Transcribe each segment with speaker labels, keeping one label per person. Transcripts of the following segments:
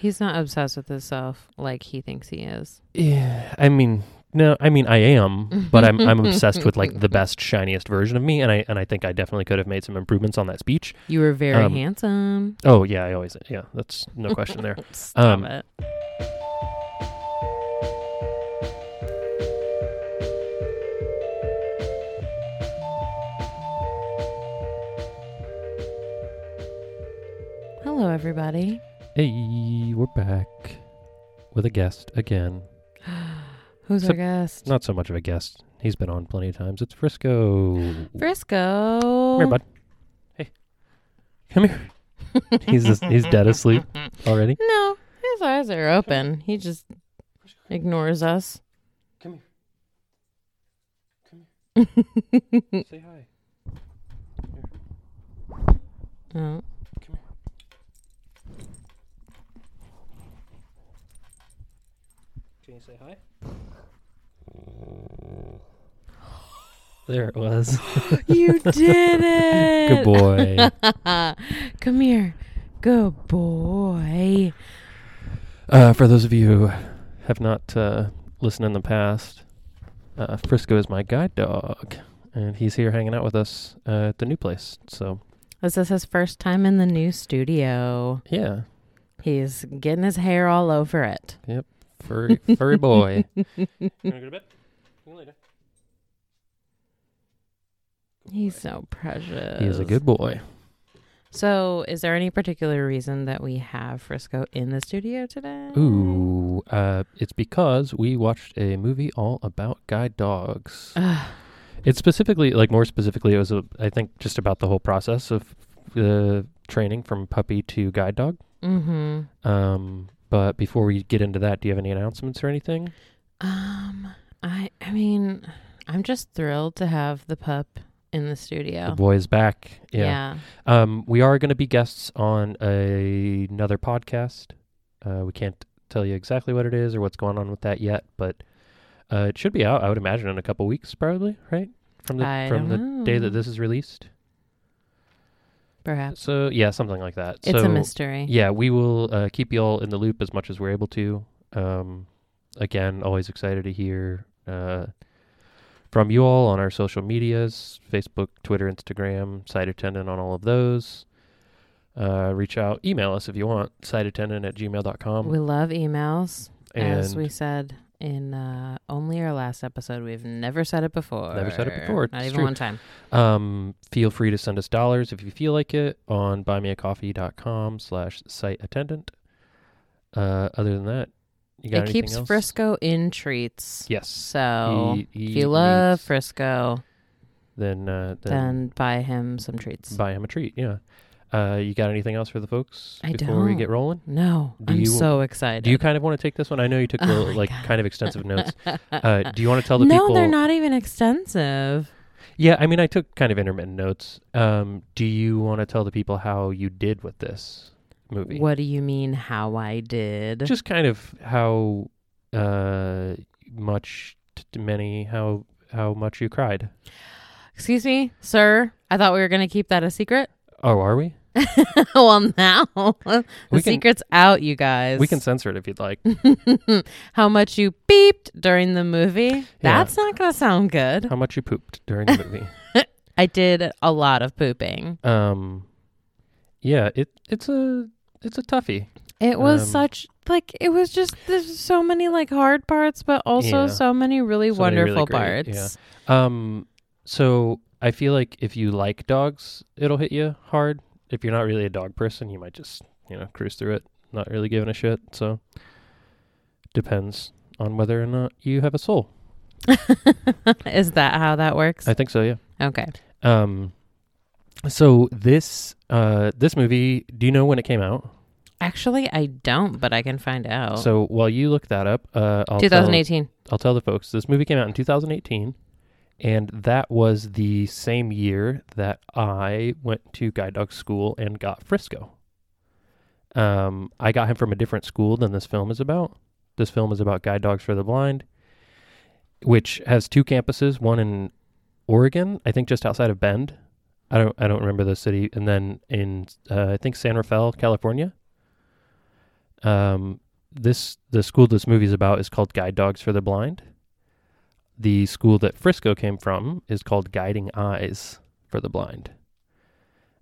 Speaker 1: He's not obsessed with himself like he thinks he is.
Speaker 2: Yeah, I mean, no, I mean I am, but I'm I'm obsessed with like the best, shiniest version of me, and I and I think I definitely could have made some improvements on that speech.
Speaker 1: You were very
Speaker 2: Um,
Speaker 1: handsome.
Speaker 2: Oh yeah, I always yeah, that's no question there.
Speaker 1: Stop
Speaker 2: um,
Speaker 1: it. Hello, everybody.
Speaker 2: Hey, we're back with a guest again.
Speaker 1: Who's
Speaker 2: So-
Speaker 1: our guest?
Speaker 2: Not so much of a guest. He's been on plenty of times. It's Frisco.
Speaker 1: Frisco.
Speaker 2: Come here, bud. Hey, come here. he's just, he's dead asleep already.
Speaker 1: No, his eyes are open. He just ignores us.
Speaker 2: Come here. Come here. Say hi.
Speaker 1: Oh.
Speaker 2: Can you say hi? There it was.
Speaker 1: You did it.
Speaker 2: Good boy.
Speaker 1: Come here. Good boy.
Speaker 2: Uh, for those of you who have not uh, listened in the past, uh, Frisco is my guide dog, and he's here hanging out with us uh, at the new place. So
Speaker 1: This is his first time in the new studio.
Speaker 2: yeah,
Speaker 1: He's getting his hair all over it.
Speaker 2: Furry furry boy. you wanna go to bed? You can.
Speaker 1: He's so precious.
Speaker 2: He's a good boy.
Speaker 1: So, is there any particular reason that we have Frisco in the studio today?
Speaker 2: Ooh, uh, it's because we watched a movie all about guide dogs. It's specifically, like more specifically, it was, a, I think, just about the whole process of the training from puppy to guide dog.
Speaker 1: mm-hmm.
Speaker 2: Um, but before we get into that, do you have any announcements or anything?
Speaker 1: Um, I, I mean, I'm just thrilled to have the pup in the studio.
Speaker 2: The boy is back. Yeah.
Speaker 1: yeah.
Speaker 2: Um, we are going to be guests on a, another podcast. Uh, we can't tell you exactly what it is or what's going on with that yet, but uh, it should be out. I would imagine in a couple weeks, probably, right? From the
Speaker 1: I
Speaker 2: from the
Speaker 1: don't
Speaker 2: day that this is released.
Speaker 1: Perhaps
Speaker 2: So yeah, something like that.
Speaker 1: it's
Speaker 2: so,
Speaker 1: a mystery.
Speaker 2: Yeah, we will uh, keep you all in the loop as much as we're able to. Um, again, always excited to hear uh, from you all on our social medias Facebook, Twitter, Instagram, sight attendant on all of those. Uh, reach out, email us if you want, sight attendant at gmail.com.
Speaker 1: We love emails,
Speaker 2: and
Speaker 1: as we said in uh, only our last episode. We've never said it before.
Speaker 2: Never said it before.
Speaker 1: Not
Speaker 2: It's
Speaker 1: even
Speaker 2: true.
Speaker 1: one time.
Speaker 2: um, feel free to send us dollars if you feel like it on buymeacoffee.com slash sight attendant. Uh, other than that, you got
Speaker 1: It keeps
Speaker 2: else?
Speaker 1: Frisco in treats.
Speaker 2: Yes.
Speaker 1: So
Speaker 2: He- he
Speaker 1: if you love Frisco,
Speaker 2: then uh, then,
Speaker 1: then buy him some treats.
Speaker 2: buy him a treat. Yeah. Uh, you got anything else for the folks
Speaker 1: I
Speaker 2: before we
Speaker 1: don't.
Speaker 2: get rolling?
Speaker 1: no,
Speaker 2: Do
Speaker 1: I'm
Speaker 2: you-
Speaker 1: so excited.
Speaker 2: Do you kind of want to take this one? I know you took
Speaker 1: Oh
Speaker 2: like
Speaker 1: God.
Speaker 2: kind of extensive notes. Uh, do you want to tell the
Speaker 1: no,
Speaker 2: people?
Speaker 1: No, they're not even extensive.
Speaker 2: Yeah, I mean, I took kind of intermittent notes. Um, do you want to tell the people how you did with this movie?
Speaker 1: What do you mean? How I did?
Speaker 2: Just kind of how uh, much, t- many, how how much you cried.
Speaker 1: Excuse me, sir. I thought we were going to keep that a secret.
Speaker 2: Oh, are we?
Speaker 1: well, now the
Speaker 2: We can-
Speaker 1: secret's out, you guys.
Speaker 2: We can censor it if you'd like.
Speaker 1: How much you beeped during the movie? That's not going to sound good.
Speaker 2: how much you pooped during the movie?
Speaker 1: I did a lot of pooping.
Speaker 2: Um, yeah, it it's a it's a toughie.
Speaker 1: It was
Speaker 2: Um,
Speaker 1: such like it was just there's so many like hard parts, but also
Speaker 2: Yeah.
Speaker 1: so many really
Speaker 2: So many really
Speaker 1: wonderful
Speaker 2: great,
Speaker 1: parts.
Speaker 2: Um, so I feel like if you like dogs, it'll hit you hard. If you're not really a dog person, you might just you know cruise through it, not really giving a shit. So depends on whether or not you have a soul.
Speaker 1: Is that how that works?
Speaker 2: I think so. Yeah.
Speaker 1: okay.
Speaker 2: Um, so this uh this movie, do you know when it came out?
Speaker 1: Actually, I don't, but I can find out.
Speaker 2: So while you look that up, uh, I'll tell-
Speaker 1: 2018.
Speaker 2: I'll tell the folks this movie came out in 2018, and that was the same year that I went to guide dog school and got Frisco. Um, I got him from a different school than this film is about. This film is about guide dogs for the blind, which has two campuses, one in Oregon, I think just outside of Bend. I don't I don't remember the city, and then in uh, I think San Rafael, California. Um, this the school this movie is about is called Guide Dogs for the Blind. The school that Frisco came from is called Guiding Eyes for the Blind.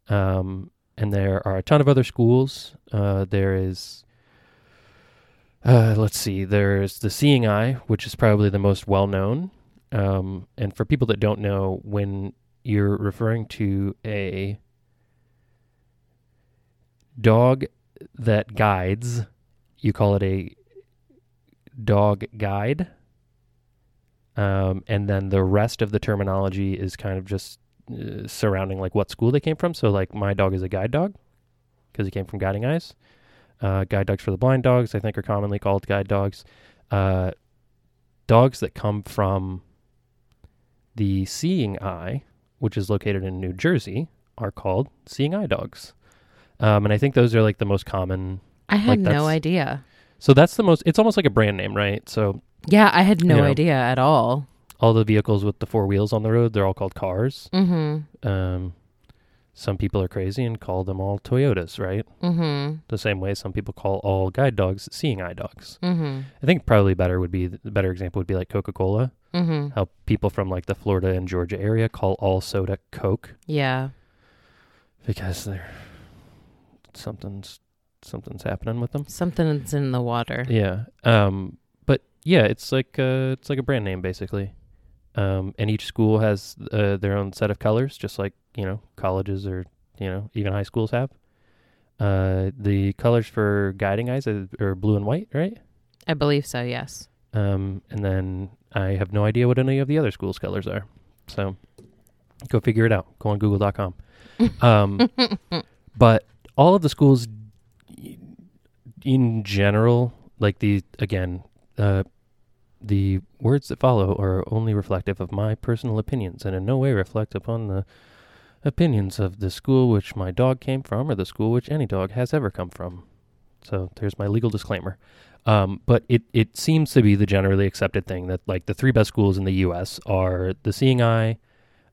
Speaker 2: Um, and there are a ton of other schools. Uh, there is, uh, let's see, there's the Seeing Eye, which is probably the most well known. Um, and for people that don't know, when you're referring to a dog that guides, you call it a dog guide. Um, and then the rest of the terminology is kind of just uh, surrounding like what school they came from. So like my dog is a guide dog because he came from Guiding Eyes. Uh, guide dogs for the blind dogs, I think, are commonly called guide dogs. Uh, dogs that come from the Seeing Eye, which is located in New Jersey, are called Seeing Eye dogs. Um, and I think those are like the most common.
Speaker 1: I had
Speaker 2: Like,
Speaker 1: no idea.
Speaker 2: So that's the most. It's almost like a brand name, right? So
Speaker 1: Yeah, I had no
Speaker 2: You know.
Speaker 1: idea at all.
Speaker 2: all the vehicles with the four wheels on the road, they're all called cars.
Speaker 1: Mm-hmm.
Speaker 2: Um, some people are crazy and call them all Toyotas, right?
Speaker 1: Mm-hmm.
Speaker 2: The same way some people call all guide dogs seeing eye dogs.
Speaker 1: Mm-hmm.
Speaker 2: I think probably better would be the better example would be like Coca Cola.
Speaker 1: Mm-hmm.
Speaker 2: How people from like the Florida and Georgia area call all soda Coke
Speaker 1: Yeah.
Speaker 2: because they're something's something's happening with them.
Speaker 1: Something's in the water.
Speaker 2: Yeah. Um. Yeah, it's like uh, it's like a brand name basically. Um. And each school has uh, their own set of colors, just like you know colleges or you know even high schools have. Uh, the colors for guiding eyes are, are blue and white, right?
Speaker 1: I believe so, yes.
Speaker 2: Um. And then I have no idea what any of the other schools' colors are. So go figure it out. Go on Google.com. Um. but all of the schools in general like the again uh the words that follow are only reflective of my personal opinions and in no way reflect upon the opinions of the school which my dog came from or the school which any dog has ever come from so there's my legal disclaimer um, but it, it seems to be the generally accepted thing that like the three best schools in the us are the seeing eye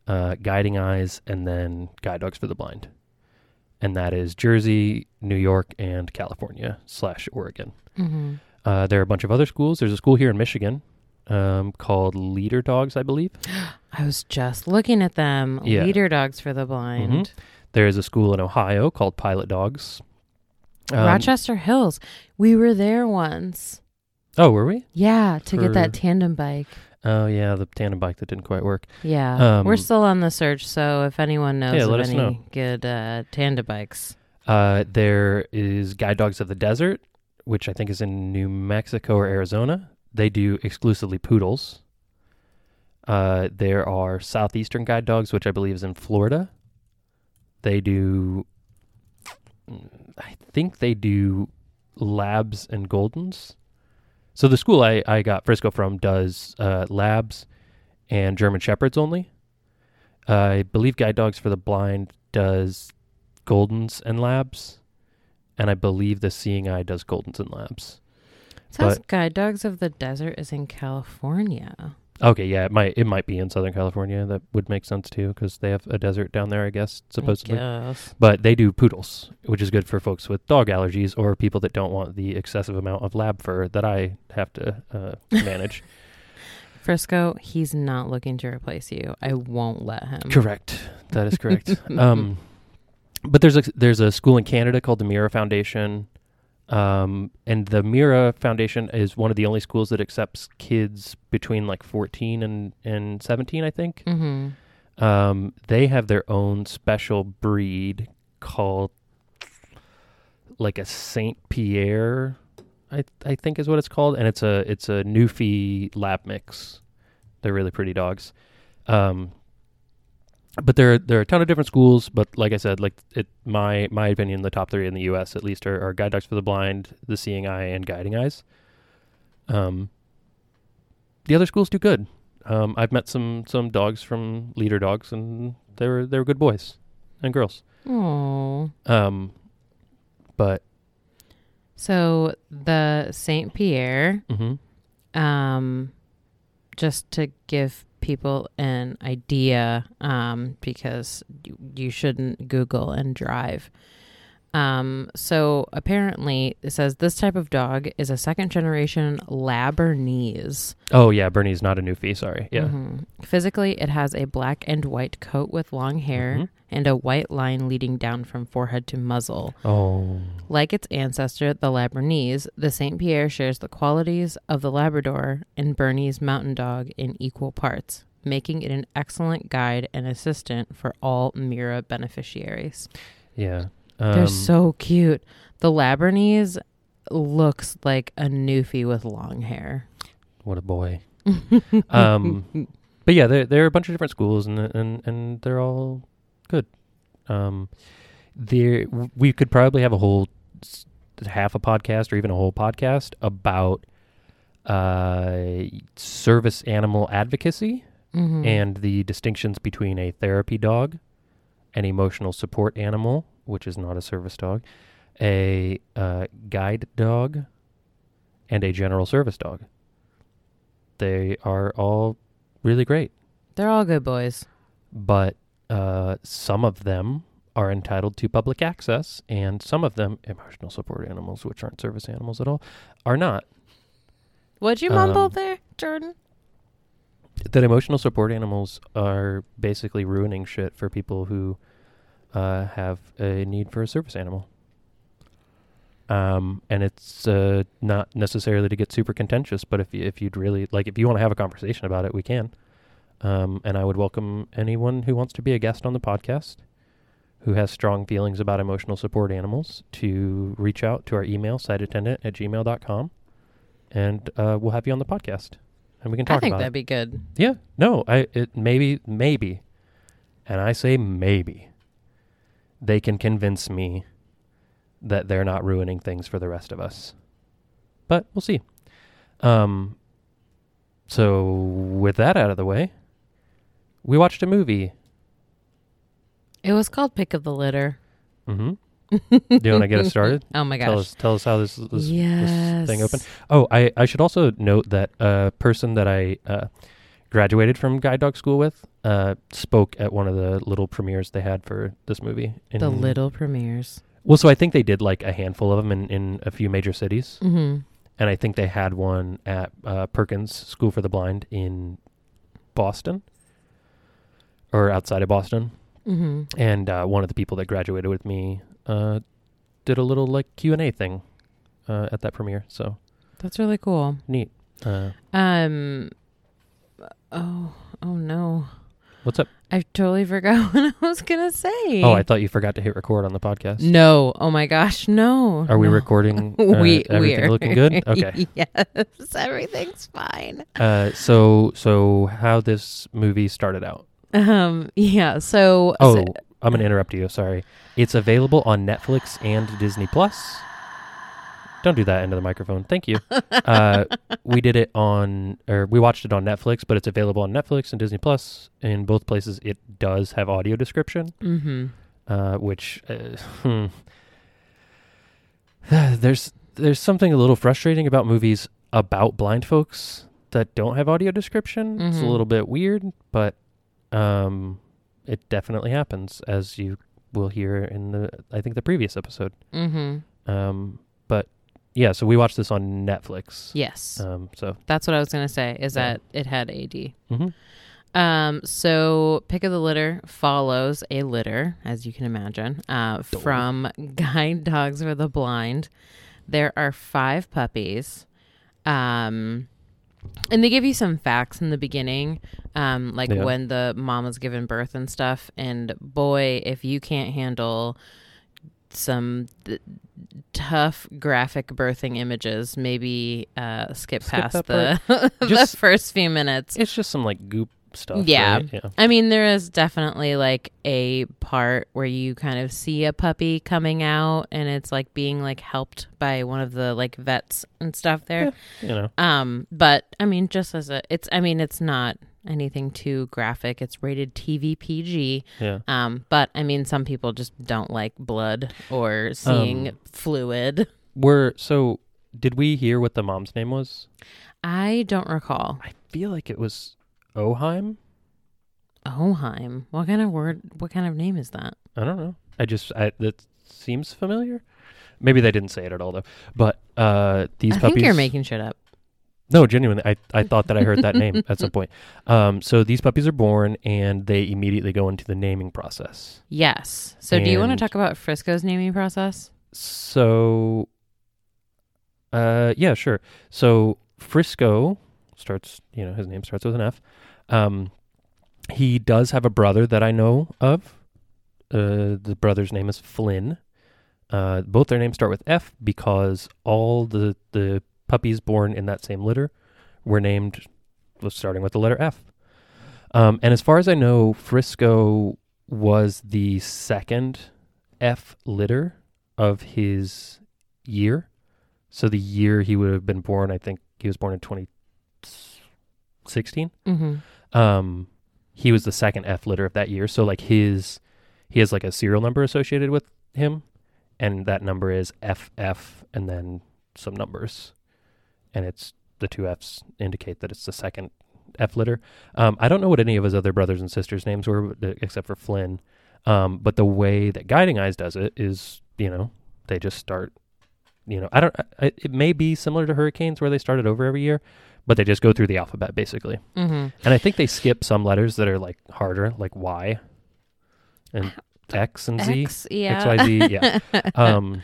Speaker 2: uh, guiding eyes and then guide dogs for the blind and that is Jersey, New York, and California slash Oregon.
Speaker 1: Mm-hmm.
Speaker 2: Uh, there are a bunch of other schools. There's a school here in Michigan um, called Leader Dogs, I believe.
Speaker 1: I was just looking at them.
Speaker 2: Yeah.
Speaker 1: Leader dogs for the blind.
Speaker 2: There is a school in Ohio called Pilot Dogs. Um,
Speaker 1: Rochester Hills. We were there once.
Speaker 2: Oh, were we?
Speaker 1: Yeah, to get that tandem bike.
Speaker 2: Oh, yeah, the tandem bike that didn't quite work.
Speaker 1: Yeah.
Speaker 2: Um,
Speaker 1: we're still on the search, so if anyone knows
Speaker 2: Yeah,
Speaker 1: of any
Speaker 2: know.
Speaker 1: good uh, tandem bikes.
Speaker 2: Uh, there is Guide Dogs of the Desert, which I think is in New Mexico or Arizona. They do exclusively poodles. Uh, there are Southeastern Guide Dogs, which I believe is in Florida. They do, I think they do labs and goldens. So the school I, I got Frisco from does uh, labs and German Shepherds only. I believe Guide Dogs for the Blind does Goldens and Labs, and I believe the Seeing Eye does Goldens and Labs.
Speaker 1: Says
Speaker 2: But-
Speaker 1: Guide Dogs of the Desert is in California.
Speaker 2: Okay, yeah, it might it might be in Southern California. That would make sense too, because they have a desert down there, I guess, supposedly.
Speaker 1: I guess.
Speaker 2: But they do poodles, which is good for folks with dog allergies or people that don't want the excessive amount of lab fur that I have to uh, manage.
Speaker 1: Frisco, he's not looking to replace you. I won't let him.
Speaker 2: correct. That is correct. um, but there's a there's a school in Canada called the Mira Foundation, um, and the Mira Foundation is one of the only schools that accepts kids between like 14 and and 17, I think.
Speaker 1: Mm-hmm.
Speaker 2: Um, they have their own special breed called like a Saint Pierre, I I think is what it's called, and it's a it's a Newfie lab mix. They're really pretty dogs. Um, but there there are a ton of different schools. But like I said, like it my my opinion, the top three in the U.S. at least are, are Guide Dogs for the Blind, the Seeing Eye, and Guiding Eyes. Um, the other schools do good. Um, I've met some some dogs from leader dogs, and they were they were good boys and girls.
Speaker 1: Oh.
Speaker 2: Um, but
Speaker 1: So the Saint Pierre,
Speaker 2: mhm.
Speaker 1: um, just to give people an idea, um, because you, you shouldn't Google and drive. Um, so apparently, it says this type of dog is a second generation Labernese.
Speaker 2: Oh yeah, Bernese not a newfie. Sorry. Yeah.
Speaker 1: Mhm. Physically, it has a black and white coat with long hair
Speaker 2: Mhm.
Speaker 1: and a white line leading down from forehead to muzzle.
Speaker 2: Oh.
Speaker 1: Like its ancestor, the Labernese, the St. Pierre shares the qualities of the Labrador and Bernese Mountain Dog in equal parts, making it an excellent guide and assistant for all Mira beneficiaries.
Speaker 2: Yeah.
Speaker 1: They're
Speaker 2: Um,
Speaker 1: so cute. The Labernese looks like a newfie with long hair.
Speaker 2: What a boy. um, but yeah, there there are a bunch of different schools, and and and they're all good. Um, there we could probably have a whole half a podcast or even a whole podcast about uh service animal advocacy
Speaker 1: Mhm.
Speaker 2: and the distinctions between a therapy dog, an emotional support animal, which is not a service dog, a uh, guide dog, and a general service dog. They are all really great,
Speaker 1: they're all good boys.
Speaker 2: but uh, some of them are entitled to public access, and some of them, emotional support animals, which aren't service animals at all, are not.
Speaker 1: What'd you mumble
Speaker 2: Um,
Speaker 1: there, Jordan?
Speaker 2: that emotional support animals are basically ruining shit for people who uh, have a need for a service animal. Um, and it's uh, not necessarily to get super contentious, but if you, if you'd really like, if you want to have a conversation about it, we can. Um, and I would welcome anyone who wants to be a guest on the podcast, who has strong feelings about emotional support animals, to reach out to our email, sightattendant at gmail.com, and uh, we'll have you on the podcast, and we can talk
Speaker 1: I think that'd be good.
Speaker 2: Yeah, no, I it maybe maybe, and I say maybe, they can convince me that they're not ruining things for the rest of us. But we'll see. Um. So with that out of the way, we watched a movie.
Speaker 1: It was called Pick of the Litter.
Speaker 2: Mm-hmm. Do you want to get us started?
Speaker 1: Oh my
Speaker 2: Tell
Speaker 1: gosh.
Speaker 2: us, tell us how this this,
Speaker 1: yes.
Speaker 2: this thing opened. Oh, I I should also note that a person that I uh, graduated from guide dog school with uh, spoke at one of the little premieres they had for this movie. In,
Speaker 1: The little premieres.
Speaker 2: Well, so I think they did like a handful of them in, in a few major cities,
Speaker 1: Mm-hmm.
Speaker 2: and I think they had one at uh, Perkins School for the Blind in Boston, or outside of Boston.
Speaker 1: Mm-hmm.
Speaker 2: And uh, one of the people that graduated with me uh, did a little like Q and A thing uh, at that premiere. So
Speaker 1: That's really cool.
Speaker 2: neat. Uh,
Speaker 1: Um. Oh. Oh no.
Speaker 2: what's up?
Speaker 1: I totally forgot what I was gonna say.
Speaker 2: Oh, I thought you forgot to hit record on the podcast.
Speaker 1: No. Oh my gosh. No.
Speaker 2: Are we recording? Uh,
Speaker 1: we
Speaker 2: everything
Speaker 1: we're
Speaker 2: looking good. Okay.
Speaker 1: yes. Everything's fine.
Speaker 2: Uh, so so how this movie started out?
Speaker 1: Um. Yeah. So.
Speaker 2: Oh,
Speaker 1: so-
Speaker 2: I'm gonna interrupt you. Sorry. It's available on Netflix and Disney Plus. Don't do that into the microphone. Thank you. Uh, we did it on, or we watched it on Netflix, but it's available on Netflix and Disney Plus. In both places, it does have audio description.
Speaker 1: Mhm.
Speaker 2: uh, which uh, hmm. there's there's something a little frustrating about movies about blind folks that don't have audio description. It's a
Speaker 1: Mhm.
Speaker 2: little bit weird, but um, it definitely happens, as you will hear in the I think the previous episode.
Speaker 1: Mhm.
Speaker 2: Um, yeah, so we watched this on Netflix.
Speaker 1: Yes.
Speaker 2: Um, so
Speaker 1: That's what I was gonna say. Is
Speaker 2: Yeah.
Speaker 1: that it had AD.
Speaker 2: mhm.
Speaker 1: Um, so pick of the litter follows a litter, as you can imagine, uh, from Guide Dogs for the Blind. There are five puppies. Um, and they give you some facts in the beginning, um, like
Speaker 2: Yeah.
Speaker 1: when the mom was given birth and stuff. And boy, if you can't handle some th- tough graphic birthing images, maybe uh, skip,
Speaker 2: Skip
Speaker 1: past the the first few minutes.
Speaker 2: it's just some like goop stuff.
Speaker 1: Yeah.
Speaker 2: right? yeah.
Speaker 1: I mean, there is definitely like a part where you kind of see a puppy coming out and it's like being like helped by one of the like vets and stuff there.
Speaker 2: You know,
Speaker 1: Um, but I mean, just as a, it's, I mean, it's not anything too graphic. It's rated TV PG.
Speaker 2: yeah.
Speaker 1: Um, but I mean, some people just don't like blood or seeing
Speaker 2: Um,
Speaker 1: fluid.
Speaker 2: We're so. Did we hear what the mom's name was?
Speaker 1: I don't recall.
Speaker 2: I feel like it was Oheim.
Speaker 1: Oheim. What kind of word? What kind of name is that?
Speaker 2: I don't know. I just I, that's seems familiar. Maybe they didn't say it at all though. But uh, these
Speaker 1: I
Speaker 2: puppies.
Speaker 1: I think you're making shit up.
Speaker 2: No, genuinely, I, I thought that I heard that name at some point. Um, so these puppies are born and they immediately go into the naming process.
Speaker 1: Yes. So do you want to
Speaker 2: And-
Speaker 1: talk about Frisco's naming process?
Speaker 2: So, uh, yeah, sure. So Frisco starts, you know, his name starts with an F. Um, he does have a brother that I know of. Uh, the brother's name is Flynn. Uh, both their names start with F because all the the puppies born in that same litter were named starting with the letter F. Um, and as far as I know, Frisco was the second F litter of his year. So the year he would have been born, I think he was born in 2016.
Speaker 1: Mm-hmm.
Speaker 2: Um, he was the second F litter of that year. So like his, he has like a serial number associated with him, and that number is FF and then some numbers, and it's the two Fs indicate that it's the second F litter. Um, I don't know what any of his other brothers and sisters' names were, uh, except for Flynn. Um, but the way that Guiding Eyes does it is, you know, they just start. You know, I don't. I, it may be similar to Hurricanes where they started over every year, but they just go through the alphabet basically.
Speaker 1: Mm-hmm.
Speaker 2: And I think they skip some letters that are like harder, like Y and X and Z.
Speaker 1: X, yeah.
Speaker 2: X, Y, Z, yeah. Um,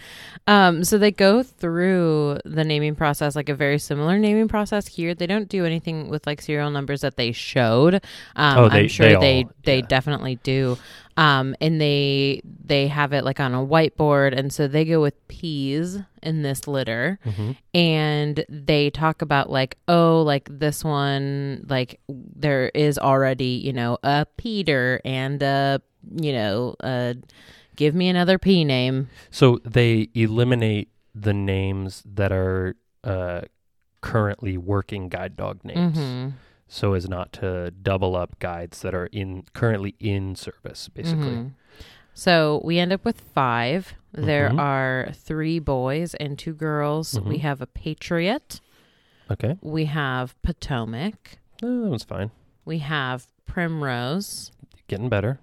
Speaker 1: Um, so they go through the naming process like a very similar naming process here. They don't do anything with like serial numbers that they showed. Um,
Speaker 2: Oh, they-
Speaker 1: I'm sure
Speaker 2: they
Speaker 1: they
Speaker 2: all-
Speaker 1: they
Speaker 2: yeah.
Speaker 1: definitely do. Um, and they they have it like on a whiteboard, and so they go with P's in this litter,
Speaker 2: mhm.
Speaker 1: and they talk about like oh like this one like there is already you know a Peter and a you know uh give me another P name.
Speaker 2: So they eliminate the names that are uh, currently working guide dog names,
Speaker 1: Mhm.
Speaker 2: so as not to double up guides that are in currently in service. Basically,
Speaker 1: Mhm. So we end up with 5 There
Speaker 2: Mhm.
Speaker 1: are three boys and two girls. We
Speaker 2: Mhm.
Speaker 1: have a Patriot.
Speaker 2: okay,
Speaker 1: We have Potomac.
Speaker 2: Uh, that one's fine.
Speaker 1: We have Primrose,
Speaker 2: Getting better.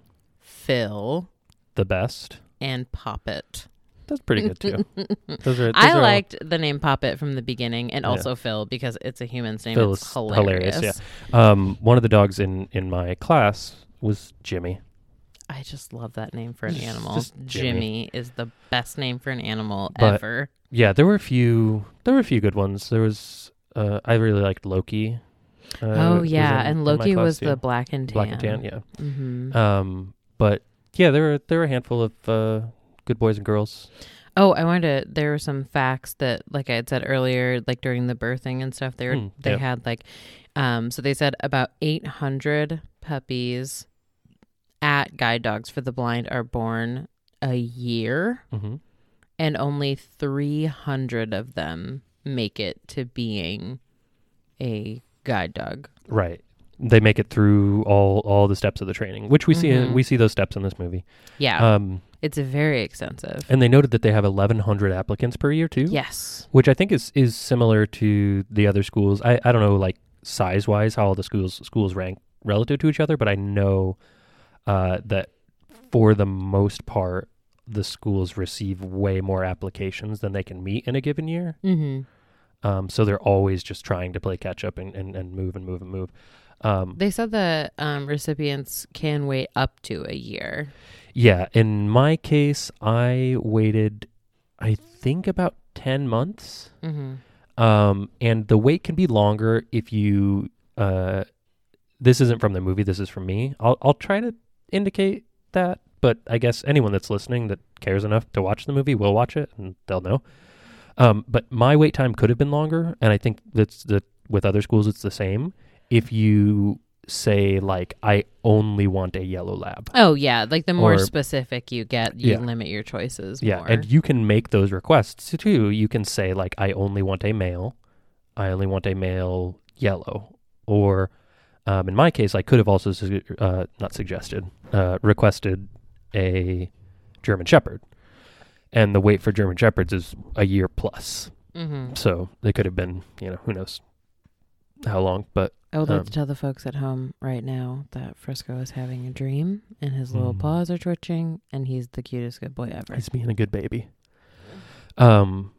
Speaker 1: Phil,
Speaker 2: The best.
Speaker 1: and Poppet.
Speaker 2: That's pretty good too. Those are. Those
Speaker 1: I
Speaker 2: are all-
Speaker 1: liked the name Poppet from the beginning and
Speaker 2: Yeah.
Speaker 1: also Phil because it's a human's name.
Speaker 2: Phil
Speaker 1: it's
Speaker 2: is
Speaker 1: hilarious.
Speaker 2: hilarious, Um, one of the dogs in in my class was Jimmy.
Speaker 1: I just love that name for an animal.
Speaker 2: just
Speaker 1: Jimmy.
Speaker 2: Jimmy.
Speaker 1: is the best name for an animal
Speaker 2: But-
Speaker 1: ever.
Speaker 2: Yeah, there were a few. There were a few good ones. There was. Uh, I really liked Loki. Uh,
Speaker 1: oh yeah,
Speaker 2: in-
Speaker 1: and Loki was
Speaker 2: too.
Speaker 1: the black and tan.
Speaker 2: black and tan. Yeah.
Speaker 1: hmm
Speaker 2: Um, but yeah, there were there were a handful of uh, good boys and girls.
Speaker 1: Oh, I wanted to. There were some facts that, like I had said earlier, like during the birthing and stuff, they were
Speaker 2: Hmm,
Speaker 1: they
Speaker 2: yeah.
Speaker 1: had like, um, so they said about eight hundred puppies at Guide Dogs for the Blind are born a year,
Speaker 2: hmm
Speaker 1: and only three hundred of them make it to being a guide dog.
Speaker 2: Right. They make it through all all the steps of the training, which we see
Speaker 1: Mhm.
Speaker 2: we see those steps in this movie.
Speaker 1: Yeah,
Speaker 2: Um,
Speaker 1: it's very extensive.
Speaker 2: and they noted that they have 1,100 applicants per year too.
Speaker 1: yes.
Speaker 2: which I think is is similar to the other schools. I, I don't know like size wise how all the schools schools rank relative to each other, but I know uh, that for the most part the schools receive way more applications than they can meet in a given year.
Speaker 1: hmm
Speaker 2: Um, so they're always just trying to play catch up and, and, and move and move and move. Um,
Speaker 1: They said that um, recipients can wait up to a year.
Speaker 2: yeah, in my case, I waited, I think about ten months.
Speaker 1: hmm
Speaker 2: Um, and the wait can be longer if you. Uh, this isn't from the movie. This is from me. I'll I'll try to indicate that, but I guess anyone that's listening that cares enough to watch the movie will watch it and they'll know. Um, but my wait time could have been longer, and I think that's the with other schools it's the same. If you say like I only want a yellow lab,
Speaker 1: Oh yeah, like the more
Speaker 2: Or-
Speaker 1: specific you get, you
Speaker 2: Yeah.
Speaker 1: limit your choices.
Speaker 2: Yeah,
Speaker 1: more.
Speaker 2: and you can make those requests too. You can say like, I only want a male. I only want a male yellow. Or, um, in my case, I could have also su- uh, not suggested, uh, requested a German Shepherd, and the wait for German Shepherds is a year plus.
Speaker 1: hmm
Speaker 2: So it could have been, you know, who knows, how long, but
Speaker 1: I would like
Speaker 2: Um,
Speaker 1: to tell the folks at home right now that Frisco is having a dream and his little
Speaker 2: Mm.
Speaker 1: paws are twitching and he's the cutest good boy ever.
Speaker 2: he's being a good baby. Um,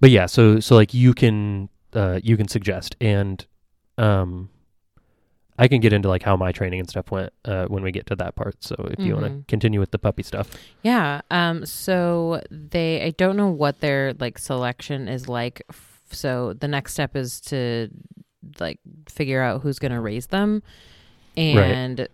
Speaker 2: but yeah, so so like you can uh you can suggest and um. I can get into like how my training and stuff went uh, when we get to that part. So if you want to continue with the puppy stuff,
Speaker 1: Yeah. Um. So they, I don't know what their like selection is like. F- So the next step is to like figure out who's going to raise them, and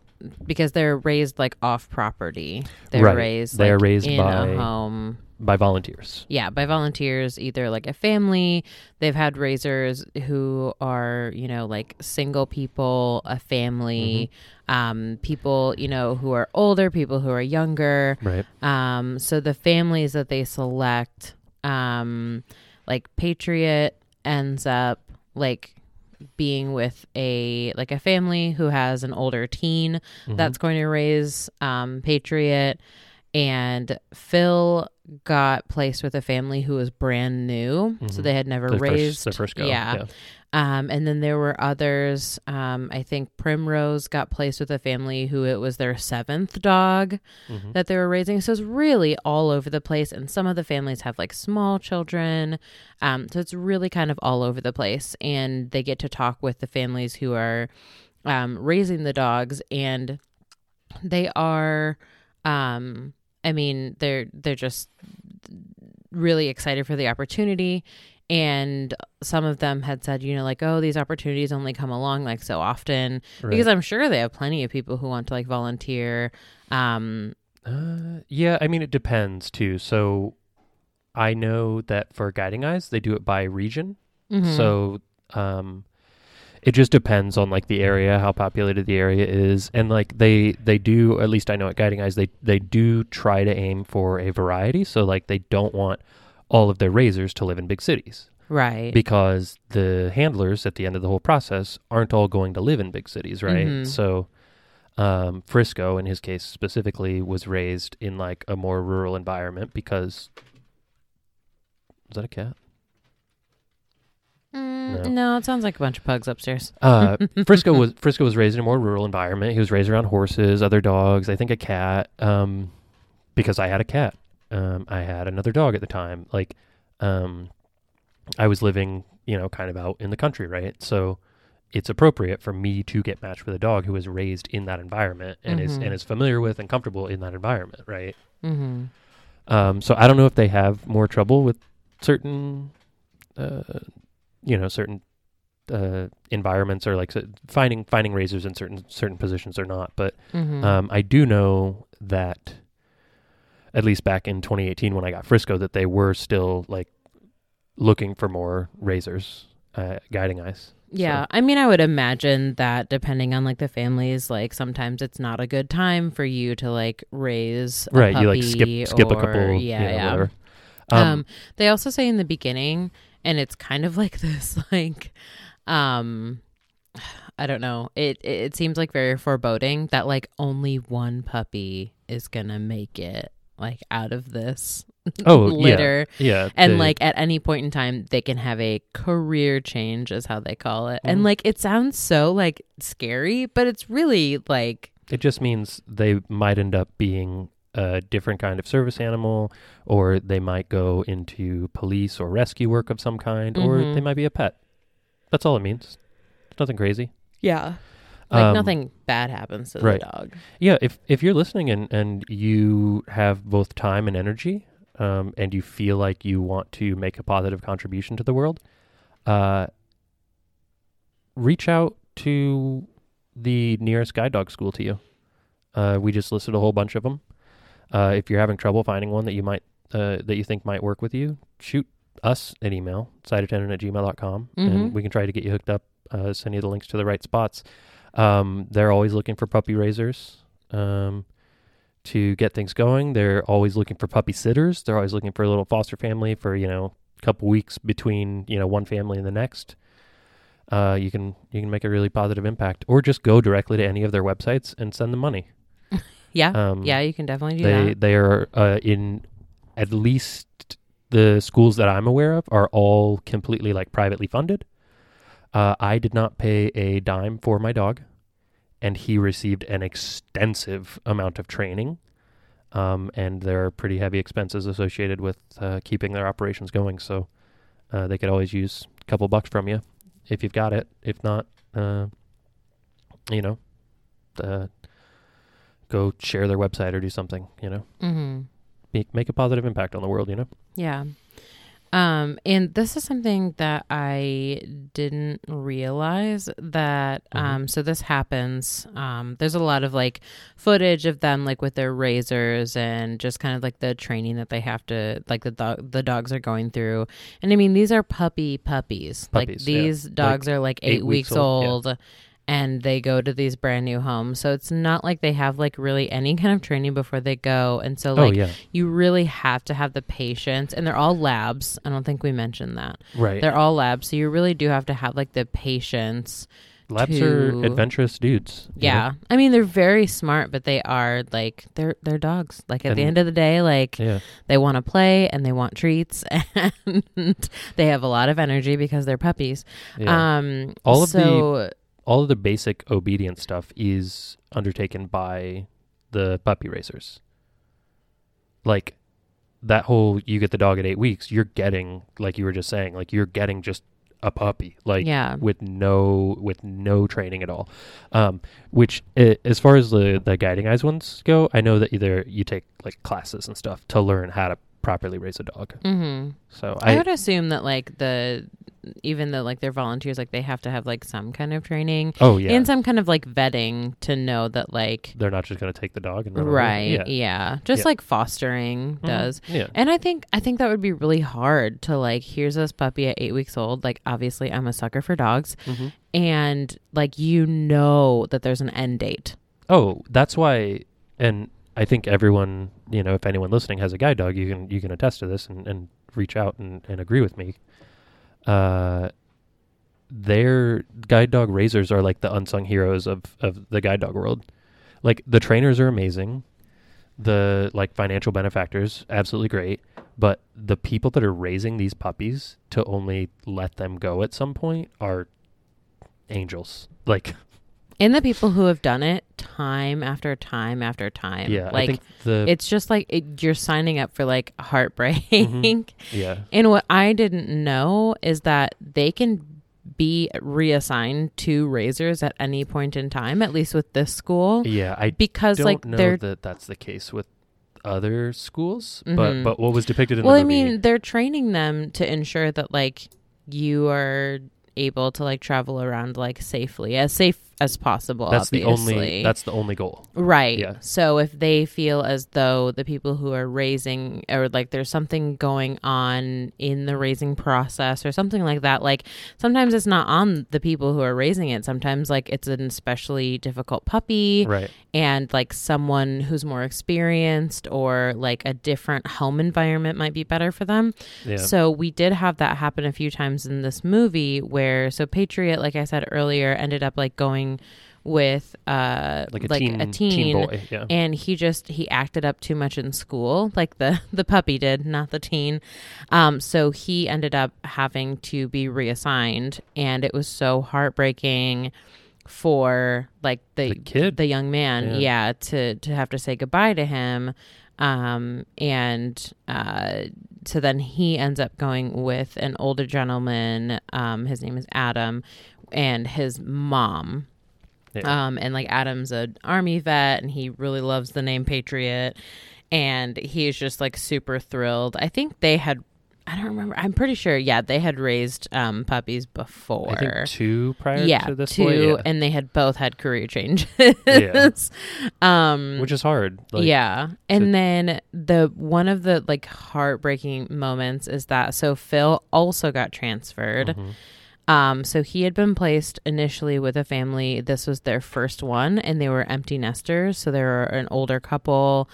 Speaker 1: because they're raised like off property, they're
Speaker 2: Right.
Speaker 1: raised.
Speaker 2: They are
Speaker 1: like,
Speaker 2: raised
Speaker 1: in
Speaker 2: by-
Speaker 1: a home.
Speaker 2: by volunteers.
Speaker 1: Yeah, by volunteers, either like a family. They've had raisers who are, you know, like single people, a family, um, people, you know, who are older, people who are younger.
Speaker 2: Right.
Speaker 1: Um, so the families that they select, um, like Patriot ends up like being with a like a family who has an older teen
Speaker 2: Mhm.
Speaker 1: that's going to raise um, Patriot, and Phil got placed with a family who was brand new, so
Speaker 2: Mhm.
Speaker 1: they had never
Speaker 2: the
Speaker 1: raised.
Speaker 2: first, the first go.
Speaker 1: yeah.
Speaker 2: yeah.
Speaker 1: Um, and then there were others. Um, I think Primrose got placed with a family who it was their seventh dog
Speaker 2: Mhm.
Speaker 1: that they were raising. So it's really all over the place. And some of the families have like small children. Um, so it's really kind of all over the place. And they get to talk with the families who are um, raising the dogs. And they are, um, I mean, they're they're just really excited for the opportunity. And some of them had said, you know, like, oh, these opportunities only come along like so often
Speaker 2: Right.
Speaker 1: because I'm sure they have plenty of people who want to like volunteer. Um,
Speaker 2: Uh, yeah, I mean it depends too. So I know that for Guiding Eyes, they do it by region.
Speaker 1: mhm.
Speaker 2: So um, it just depends on like the area, how populated the area is, and like they they do. At least I know at Guiding Eyes, they they do try to aim for a variety. So like they don't want all of their raisers to live in big cities
Speaker 1: right,
Speaker 2: because the handlers at the end of the whole process aren't all going to live in big cities, right?
Speaker 1: Mhm.
Speaker 2: So um, Frisco, in his case specifically, was raised in like a more rural environment because is that a cat?
Speaker 1: Mm,
Speaker 2: No.
Speaker 1: no. it sounds like a bunch of pugs upstairs.
Speaker 2: Uh, Frisco was Frisco was raised in a more rural environment. He was raised around horses, other dogs, I think a cat. Um, because I had a cat. Um, I had another dog at the time. Like, um, I was living, you know, kind of out in the country, right? So it's appropriate for me to get matched with a dog who was raised in that environment and is
Speaker 1: Mhm.
Speaker 2: and is familiar with and comfortable in that environment, right?
Speaker 1: Mm-hmm.
Speaker 2: Um, so I don't know if they have more trouble with certain, uh, you know, certain uh, environments or like finding finding raisers in certain certain positions or not. But
Speaker 1: Mm-hmm.
Speaker 2: um, I do know that at least back in 2018 when I got Frisco, that they were still like looking for more raisers, uh, guiding eyes.
Speaker 1: yeah, I mean, I would imagine that depending on like the families, like sometimes it's not a good time for you to like raise a
Speaker 2: right. You like skip skip a couple.
Speaker 1: Yeah,
Speaker 2: you know,
Speaker 1: yeah.
Speaker 2: Whatever.
Speaker 1: Um, they also say in the beginning, and it's kind of like this, like, um, I don't know. It it, it seems like very foreboding that like only one puppy is gonna make it like out of this
Speaker 2: Oh, yeah.
Speaker 1: litter,
Speaker 2: yeah.
Speaker 1: and
Speaker 2: they-
Speaker 1: like at any point in time they can have a career change, is how they call it. And
Speaker 2: Mhm.
Speaker 1: like it sounds so like scary, but it's really like
Speaker 2: It just means they might end up being a different kind of service animal, or they might go into police or rescue work of some kind, or
Speaker 1: Mhm.
Speaker 2: they might be a pet. That's all it means. It's nothing crazy.
Speaker 1: yeah, like
Speaker 2: Um,
Speaker 1: nothing bad happens to
Speaker 2: right.
Speaker 1: the dog.
Speaker 2: Yeah, if if you're listening and and you have both time and energy, um, and you feel like you want to make a positive contribution to the world, uh, reach out to the nearest guide dog school to you. Uh, we just listed a whole bunch of them. Uh, if you're having trouble finding one that you might uh, that you think might work with you, shoot us an email, sightattendant at gmail.com,
Speaker 1: Mhm.
Speaker 2: and we can try to get you hooked up, uh, send you the links to the right spots. Um, they're always looking for puppy raisers um, to get things going. They're always looking for puppy sitters. They're always looking for a little foster family for you know a couple weeks between you know one family and the next. Uh, you can you can make a really positive impact, or just go directly to any of their websites and send them money.
Speaker 1: Yeah,
Speaker 2: Um,
Speaker 1: yeah, you can definitely do
Speaker 2: they
Speaker 1: that.
Speaker 2: they are uh, in at least the schools that I'm aware of are all completely like privately funded. Uh, I did not pay a dime for my dog, and he received an extensive amount of training. Um, and there are pretty heavy expenses associated with uh, keeping their operations going. So uh, they could always use a couple bucks from you if you've got it. If not, uh, you know, uh, go share their website or do something. You know,
Speaker 1: Mm-hmm.
Speaker 2: make make a positive impact on the world. You know.
Speaker 1: Yeah. Um, and this is something that I didn't realize that
Speaker 2: Mhm.
Speaker 1: um so this happens. Um there's a lot of like footage of them like with their raisers and just kind of like the training that they have to like the dog the dogs are going through. And I mean these are puppy puppies. like
Speaker 2: Puppies, yeah.
Speaker 1: these dogs are like eight,
Speaker 2: eight
Speaker 1: weeks,
Speaker 2: weeks old,
Speaker 1: old. And they go to these brand new homes. So it's not like they have like really any kind of training before they go. And so like
Speaker 2: oh yeah,
Speaker 1: you really have to have the patience and they're all labs i don't think we mentioned that
Speaker 2: right.
Speaker 1: they're all labs so you really do have to have like the patience
Speaker 2: Labs
Speaker 1: to-
Speaker 2: are adventurous dudes. you know?
Speaker 1: yeah i mean they're very smart but they are like they're they're dogs like at the end of the day like
Speaker 2: Yeah.
Speaker 1: they want to play and they want treats and they have a lot of energy because they're puppies
Speaker 2: Yeah.
Speaker 1: um
Speaker 2: All of the-
Speaker 1: so
Speaker 2: all of the basic obedience stuff is undertaken by the puppy raisers. Like that whole you get the dog at eight weeks, you're getting like you were just saying, like you're getting just a puppy, like
Speaker 1: yeah
Speaker 2: with no with no training at all. Um, which i as far as the the guiding eyes ones go, I know that either you take like classes and stuff to learn how to properly raise a dog.
Speaker 1: mm-hmm.
Speaker 2: So
Speaker 1: I,
Speaker 2: I,
Speaker 1: would assume that like the even though like they're volunteers like they have to have like some kind of training
Speaker 2: oh yeah,
Speaker 1: and some kind of like vetting to know that like
Speaker 2: they're not just gonna take the dog and run away.
Speaker 1: right
Speaker 2: Yeah.
Speaker 1: yeah, just
Speaker 2: Yeah.
Speaker 1: like fostering
Speaker 2: Mhm.
Speaker 1: does
Speaker 2: Yeah.
Speaker 1: and i think i think that would be really hard to like here's this puppy at eight weeks old like obviously i'm a sucker for dogs
Speaker 2: hmm
Speaker 1: and like you know that there's an end date
Speaker 2: Oh, that's why, and I think everyone, you know, if anyone listening has a guide dog, you can you can attest to this and, and reach out and, and agree with me. Uh, their guide dog raisers are like the unsung heroes of of the guide dog world. Like the trainers are amazing, the like financial benefactors absolutely great, but the people that are raising these puppies to only let them go at some point are angels. Like
Speaker 1: and the people who have done it time after time after time
Speaker 2: yeah,
Speaker 1: like
Speaker 2: the
Speaker 1: it's just like it, you're signing up for like heartbreak
Speaker 2: Mhm. yeah
Speaker 1: And what I didn't know is that they can be reassigned to raisers at any point in time, at least with this school,
Speaker 2: Yeah, I
Speaker 1: because
Speaker 2: don't
Speaker 1: like
Speaker 2: know
Speaker 1: they're
Speaker 2: that that's the case with other schools,
Speaker 1: Mhm.
Speaker 2: but but what was depicted in the movie?
Speaker 1: well, I mean, they're training them to ensure that like you are able to like travel around like safely, as safe as possible.
Speaker 2: that's the
Speaker 1: obviously.
Speaker 2: only that's the only goal.
Speaker 1: Right.
Speaker 2: Yeah.
Speaker 1: So if they feel as though the people who are raising or like there's something going on in the raising process or something like that, like sometimes it's not on the people who are raising it. Sometimes like it's an especially difficult puppy
Speaker 2: Right.
Speaker 1: and like someone who's more experienced or like a different home environment might be better for them.
Speaker 2: Yeah.
Speaker 1: So we did have that happen a few times in this movie where so Patriot, like I said earlier, ended up like going with uh
Speaker 2: like a teen teen boy. Yeah.
Speaker 1: and he just he acted up too much in school like the the puppy did not the teen um so he ended up having to be reassigned and it was so heartbreaking for like the
Speaker 2: The kid.
Speaker 1: the young man
Speaker 2: Yeah.
Speaker 1: yeah. to to have to say goodbye to him um and uh so then he ends up going with an older gentleman um his name is Adam and his mom
Speaker 2: Yeah.
Speaker 1: um, and like Adam's an army vet and he really loves the name Patriot. And he's just like super thrilled. I think they had, I don't remember, I'm pretty sure, yeah, they had raised um, puppies before.
Speaker 2: I think two prior
Speaker 1: yeah,
Speaker 2: to this
Speaker 1: two,
Speaker 2: boy. Yeah.
Speaker 1: and they had both had career changes.
Speaker 2: Yeah.
Speaker 1: um,
Speaker 2: Which is hard. Like,
Speaker 1: yeah. And
Speaker 2: to-
Speaker 1: then the one of the like heartbreaking moments is that so Phil also got transferred.
Speaker 2: mhm.
Speaker 1: Um, so he had been placed initially with a family. This was their first one, and they were empty nesters. So they were an older couple,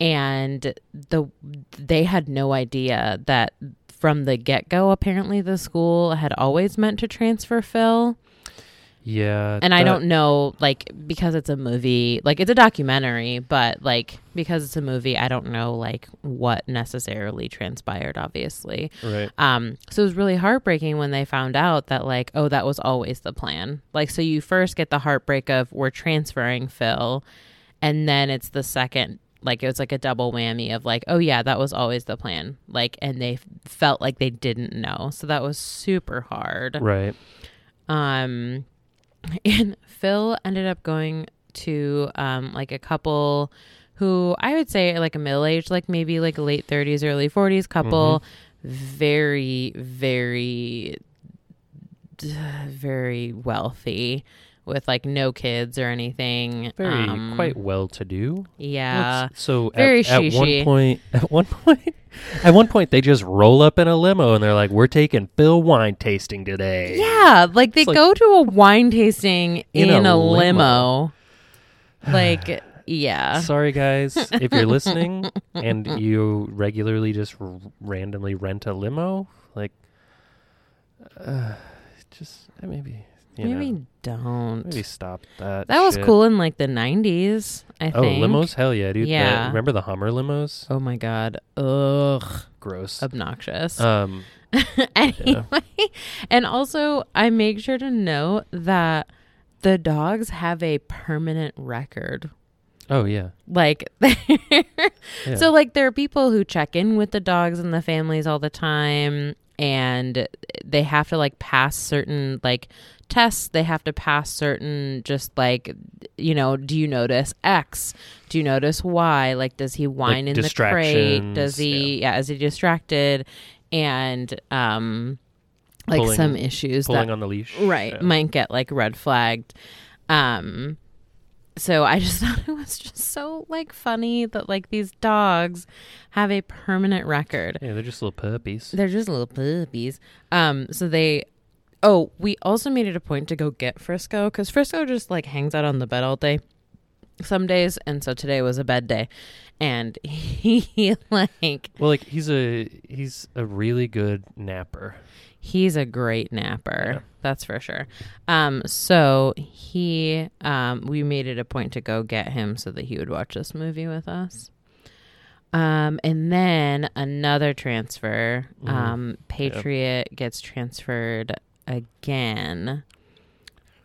Speaker 1: and the they had no idea that from the get go. Apparently, the school had always meant to transfer Phil.
Speaker 2: Yeah.
Speaker 1: and I
Speaker 2: that-
Speaker 1: don't know, like, because it's a movie, like, it's a documentary, but, like, because it's a movie, I don't know, like, what necessarily transpired, obviously.
Speaker 2: Right.
Speaker 1: Um, so it was really heartbreaking when they found out that, like, oh, that was always the plan. Like, so you first get the heartbreak of we're transferring Phil, and then it's the second, like, it was like a double whammy of, like, oh, yeah, that was always the plan. Like, and they f- felt like they didn't know. So that was super hard.
Speaker 2: Right.
Speaker 1: Um, and Phil ended up going to um, like a couple who I would say are like a middle aged, like maybe like late 30s, early 40s couple. Very, very, very wealthy with like no kids or anything.
Speaker 2: Very
Speaker 1: Um,
Speaker 2: quite well to do.
Speaker 1: Yeah.
Speaker 2: So
Speaker 1: very
Speaker 2: at, at one point, at one point, at one point, they just roll up in a limo and they're like, "We're taking Phil wine tasting today."
Speaker 1: Yeah, like they
Speaker 2: It's like-
Speaker 1: go to a wine tasting in,
Speaker 2: In a
Speaker 1: a,
Speaker 2: limo.
Speaker 1: limo. like, yeah.
Speaker 2: Sorry, guys, if you're listening and you regularly just r- randomly rent a limo, like, uh, just uh, maybe, you
Speaker 1: Maybe
Speaker 2: know,
Speaker 1: don't.
Speaker 2: maybe stop that.
Speaker 1: that was cool in like the 90s, I think.
Speaker 2: Oh,
Speaker 1: think.
Speaker 2: limos, hell yeah, dude. The-
Speaker 1: Yeah.
Speaker 2: remember the Hummer limos?
Speaker 1: Oh my god. Ugh.
Speaker 2: Gross.
Speaker 1: Obnoxious.
Speaker 2: Um,
Speaker 1: anyway, and also I make sure to note that the dogs have a permanent record.
Speaker 2: oh yeah.
Speaker 1: Like
Speaker 2: yeah.
Speaker 1: So like there are people who check in with the dogs and the families all the time and they have to like pass certain like tests they have to pass certain just like you know do you notice x do you notice y like does he whine in the crate does he yeah. is he distracted and um like
Speaker 2: Pulling-
Speaker 1: some issues
Speaker 2: pulling
Speaker 1: that
Speaker 2: on the leash.
Speaker 1: right
Speaker 2: Yeah.
Speaker 1: might get like red flagged um so i just thought it was just so like funny that like these dogs have a permanent record
Speaker 2: Yeah, they're just little puppies.
Speaker 1: they're just little puppies um so they oh we also made it a point to go get frisco because frisco just like hangs out on the bed all day some days and so today was a bed day and he like
Speaker 2: Well, like he's a he's a really good napper.
Speaker 1: He's a great napper.
Speaker 2: Yeah.
Speaker 1: That's for sure. Um, so he, um, we made it a point to go get him so that he would watch this movie with us. Um, and then another transfer.
Speaker 2: Mhm.
Speaker 1: Um, Patriot gets transferred again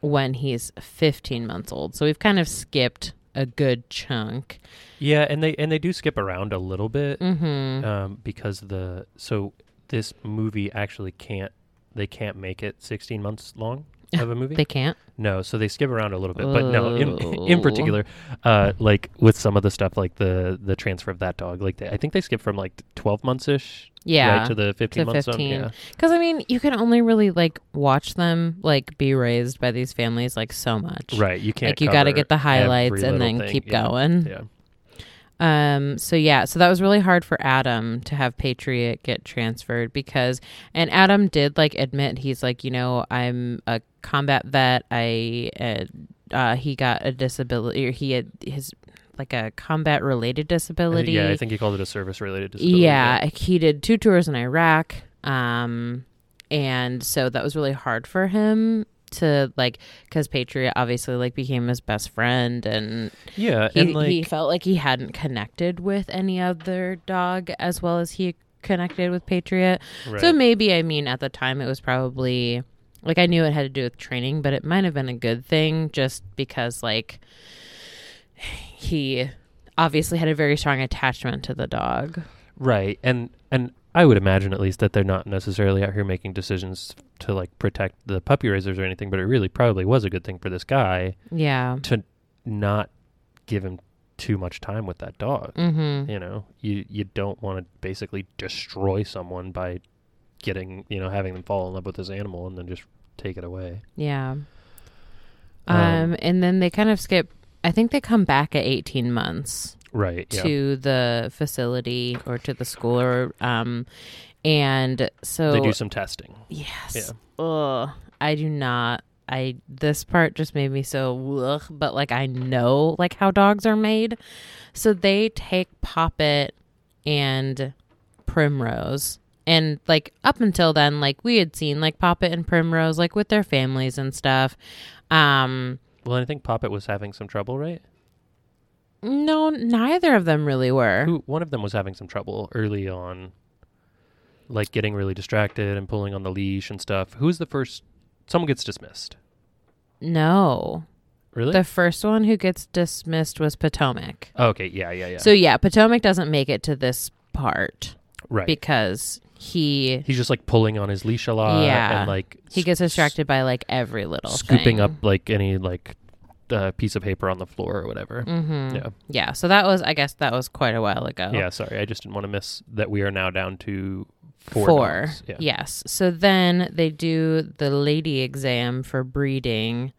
Speaker 1: when he's 15 months old. So we've kind of skipped a good chunk.
Speaker 2: Yeah, and they and they do skip around a little bit
Speaker 1: Mm-hmm.
Speaker 2: um, because the so this movie actually can't they can't make it 16 months long of a movie.
Speaker 1: they can't.
Speaker 2: no, so they skip around a little bit, but no, in in
Speaker 1: Oh.
Speaker 2: particular, uh, like with some of the stuff like the the transfer of that dog, like they, I think they skip from like 12 months ish
Speaker 1: Yeah.
Speaker 2: right to the 15 months zone.
Speaker 1: 15.
Speaker 2: Yeah,
Speaker 1: Because I mean, you can only really like watch them like be raised by these families like so much.
Speaker 2: right. You can't
Speaker 1: Like you got to get the highlights and then
Speaker 2: thing.
Speaker 1: keep
Speaker 2: Yeah.
Speaker 1: going.
Speaker 2: Yeah.
Speaker 1: Um. So yeah. So that was really hard for Adam to have Patriot get transferred because, and Adam did like admit he's like, you know, I'm a combat vet. I, uh, uh he got a disability or he had his like a combat related
Speaker 2: I thi-
Speaker 1: disability.
Speaker 2: Yeah, I think he called it a service related disability.
Speaker 1: Yeah, he did two tours in Iraq. Um, and so that was really hard for him to like, because Patriot obviously like became his best friend, and
Speaker 2: Yeah,
Speaker 1: he
Speaker 2: and like
Speaker 1: he felt like he hadn't connected with any other dog as well as he connected with Patriot.
Speaker 2: right.
Speaker 1: So maybe I mean at the time it was probably like I knew it had to do with training, but it might have been a good thing just because like he obviously had a very strong attachment to the dog.
Speaker 2: Right. And and I would imagine at least that they're not necessarily out here making decisions to like protect the puppy raisers or anything, but it really probably was a good thing for this guy
Speaker 1: Yeah.
Speaker 2: to not give him too much time with that dog.
Speaker 1: Mm-hmm.
Speaker 2: You know, you you don't want to basically destroy someone by getting, you know, having them fall in love with this animal and then just take it away.
Speaker 1: Yeah.
Speaker 2: Um,
Speaker 1: Um, and then they kind of skip. I think they come back at 18 months
Speaker 2: Right. Yeah.
Speaker 1: to the facility or to the school, or um, and so
Speaker 2: they do some testing.
Speaker 1: yes. Ugh, I do not. I this part just made me so ugh, but like I know like how dogs are made, so they take Poppet and Primrose and like up until then, like we had seen like Poppet and Primrose like with their families and stuff. Um,
Speaker 2: Well, I think Poppet was having some trouble, right?
Speaker 1: no, neither of them really were.
Speaker 2: Who one of them was having some trouble early on, like getting really distracted and pulling on the leash and stuff. Who's the first? Someone gets dismissed.
Speaker 1: No,
Speaker 2: Really?
Speaker 1: the first one who gets dismissed was Potomac.
Speaker 2: okay. Yeah. Yeah. Yeah.
Speaker 1: So yeah, Potomac doesn't make it to this part
Speaker 2: right.
Speaker 1: because he
Speaker 2: He's just like pulling on his leash a lot.
Speaker 1: Yeah.
Speaker 2: And like
Speaker 1: he gets distracted by like every little
Speaker 2: scooping
Speaker 1: thing.
Speaker 2: up like any like uh, piece of paper on the floor or whatever.
Speaker 1: Mm-hmm.
Speaker 2: Yeah.
Speaker 1: Yeah. So that was, I guess, that was quite a while ago.
Speaker 2: Yeah. Sorry, I just didn't want to miss that. We are now down to four.
Speaker 1: Four.
Speaker 2: Yeah.
Speaker 1: Yes. So then they do the lady exam for breeding,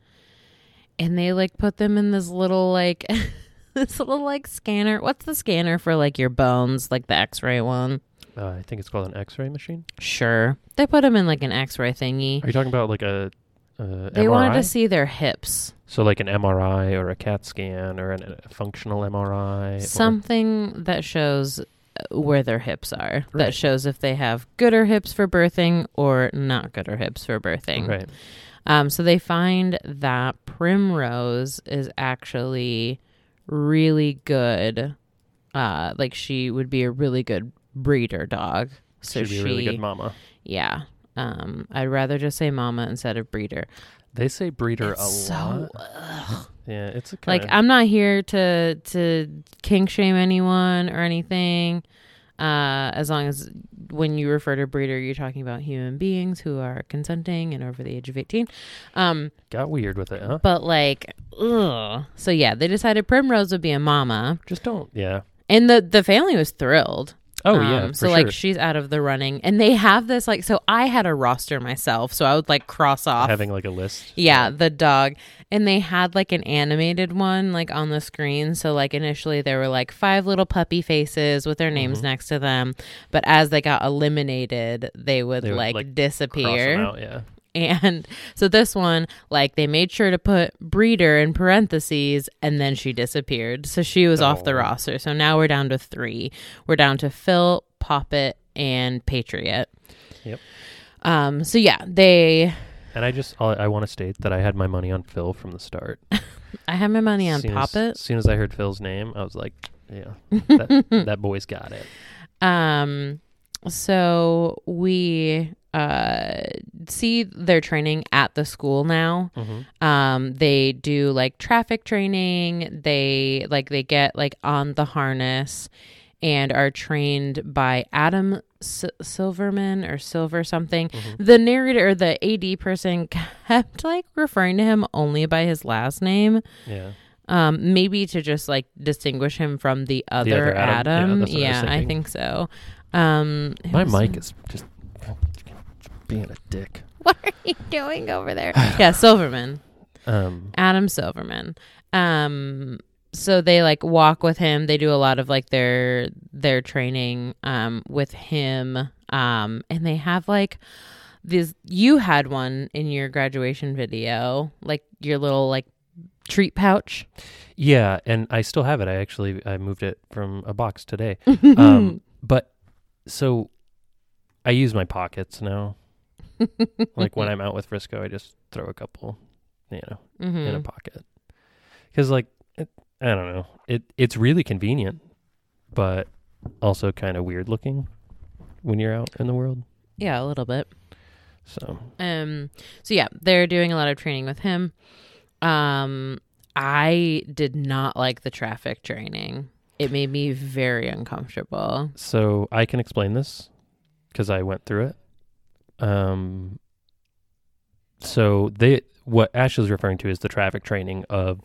Speaker 1: and they like put them in this little like this little like scanner. What's the scanner for like your bones, like the X-ray one?
Speaker 2: Uh, I think it's called an X-ray machine.
Speaker 1: Sure. They put them in like an X-ray thingy.
Speaker 2: Are you talking about like a? Uh,
Speaker 1: They
Speaker 2: MRI?
Speaker 1: wanted to see their hips.
Speaker 2: So like an MRI or a CAT scan or an, a functional MRI.
Speaker 1: Something that shows uh, where their hips are. That shows if they have gooder hips for birthing or not gooder hips for birthing.
Speaker 2: Right.
Speaker 1: Um, so they find that Primrose is actually really good. Uh, like she would be a really good breeder dog. So
Speaker 2: Should be
Speaker 1: she,
Speaker 2: a really good mama.
Speaker 1: yeah. Um, I'd rather just say mama instead of breeder.
Speaker 2: They say breeder
Speaker 1: It's
Speaker 2: a
Speaker 1: so
Speaker 2: lot.
Speaker 1: ugh.
Speaker 2: Yeah, it's a
Speaker 1: like
Speaker 2: kinda,
Speaker 1: I'm not here to to kink shame anyone or anything. Uh, as long as when you refer to breeder, you're talking about human beings who are consenting and over the age of 18. Um,
Speaker 2: got weird with it, huh?
Speaker 1: But like, ugh. So yeah, they decided Primrose would be a mama,
Speaker 2: Just don't. Yeah.
Speaker 1: and the the family was thrilled.
Speaker 2: Oh
Speaker 1: Um,
Speaker 2: yeah.
Speaker 1: So
Speaker 2: sure.
Speaker 1: like she's out of the running, and they have this like. So I had a roster myself, so I would like cross off.
Speaker 2: having like a list.
Speaker 1: yeah, the dog, and they had like an animated one like on the screen. So like initially there were like five little puppy faces with their names
Speaker 2: Mhm.
Speaker 1: next to them, but as they got eliminated, they would,
Speaker 2: They would,
Speaker 1: like,
Speaker 2: like,
Speaker 1: disappear.
Speaker 2: out, yeah.
Speaker 1: And so this one, like they made sure to put breeder in parentheses and then she disappeared. So she was off the
Speaker 2: Oh.
Speaker 1: roster. So now we're down to three. We're down to Phil, Poppet, and Patriot.
Speaker 2: Yep.
Speaker 1: Um, so yeah, they
Speaker 2: And I just I, I want to state that I had my money on Phil from the start.
Speaker 1: I had my money on
Speaker 2: soon
Speaker 1: Poppet.
Speaker 2: As soon as I heard Phil's name, I was like, yeah, that, that boy's got it.
Speaker 1: Um, so we uh see their training at the school now.
Speaker 2: hmm
Speaker 1: um they do like traffic training they like they get like on the harness and are trained by adam S- silverman or silver something
Speaker 2: Mhm.
Speaker 1: the narrator or the ad person kept like referring to him only by his last name
Speaker 2: Yeah.
Speaker 1: um maybe to just like distinguish him from the other,
Speaker 2: other Adam. Yeah,
Speaker 1: adam
Speaker 2: I
Speaker 1: yeah, I, think so um
Speaker 2: My mic is just being a dick.
Speaker 1: what are you doing over there yeah silverman
Speaker 2: Um,
Speaker 1: Adam Silverman. Um so they like walk with him. They do a lot of like their their training um with him. Um and they have like this you had one in your graduation video, like your little like treat pouch.
Speaker 2: yeah, and I still have it. I actually I moved it from a box today. Um, but so I use my pockets now. Like when I'm out with Frisco, I just throw a couple, you know, in a
Speaker 1: Mhm.
Speaker 2: pocket. Because like it, I don't know, it it's really convenient, but also kind of weird looking when you're out in the world.
Speaker 1: Yeah, a little bit.
Speaker 2: So
Speaker 1: Um so yeah, they're doing a lot of training with him. Um I did not like the traffic training. It made me very uncomfortable.
Speaker 2: so I can explain this because I went through it. Um. So they what Ashley's referring to is the traffic training of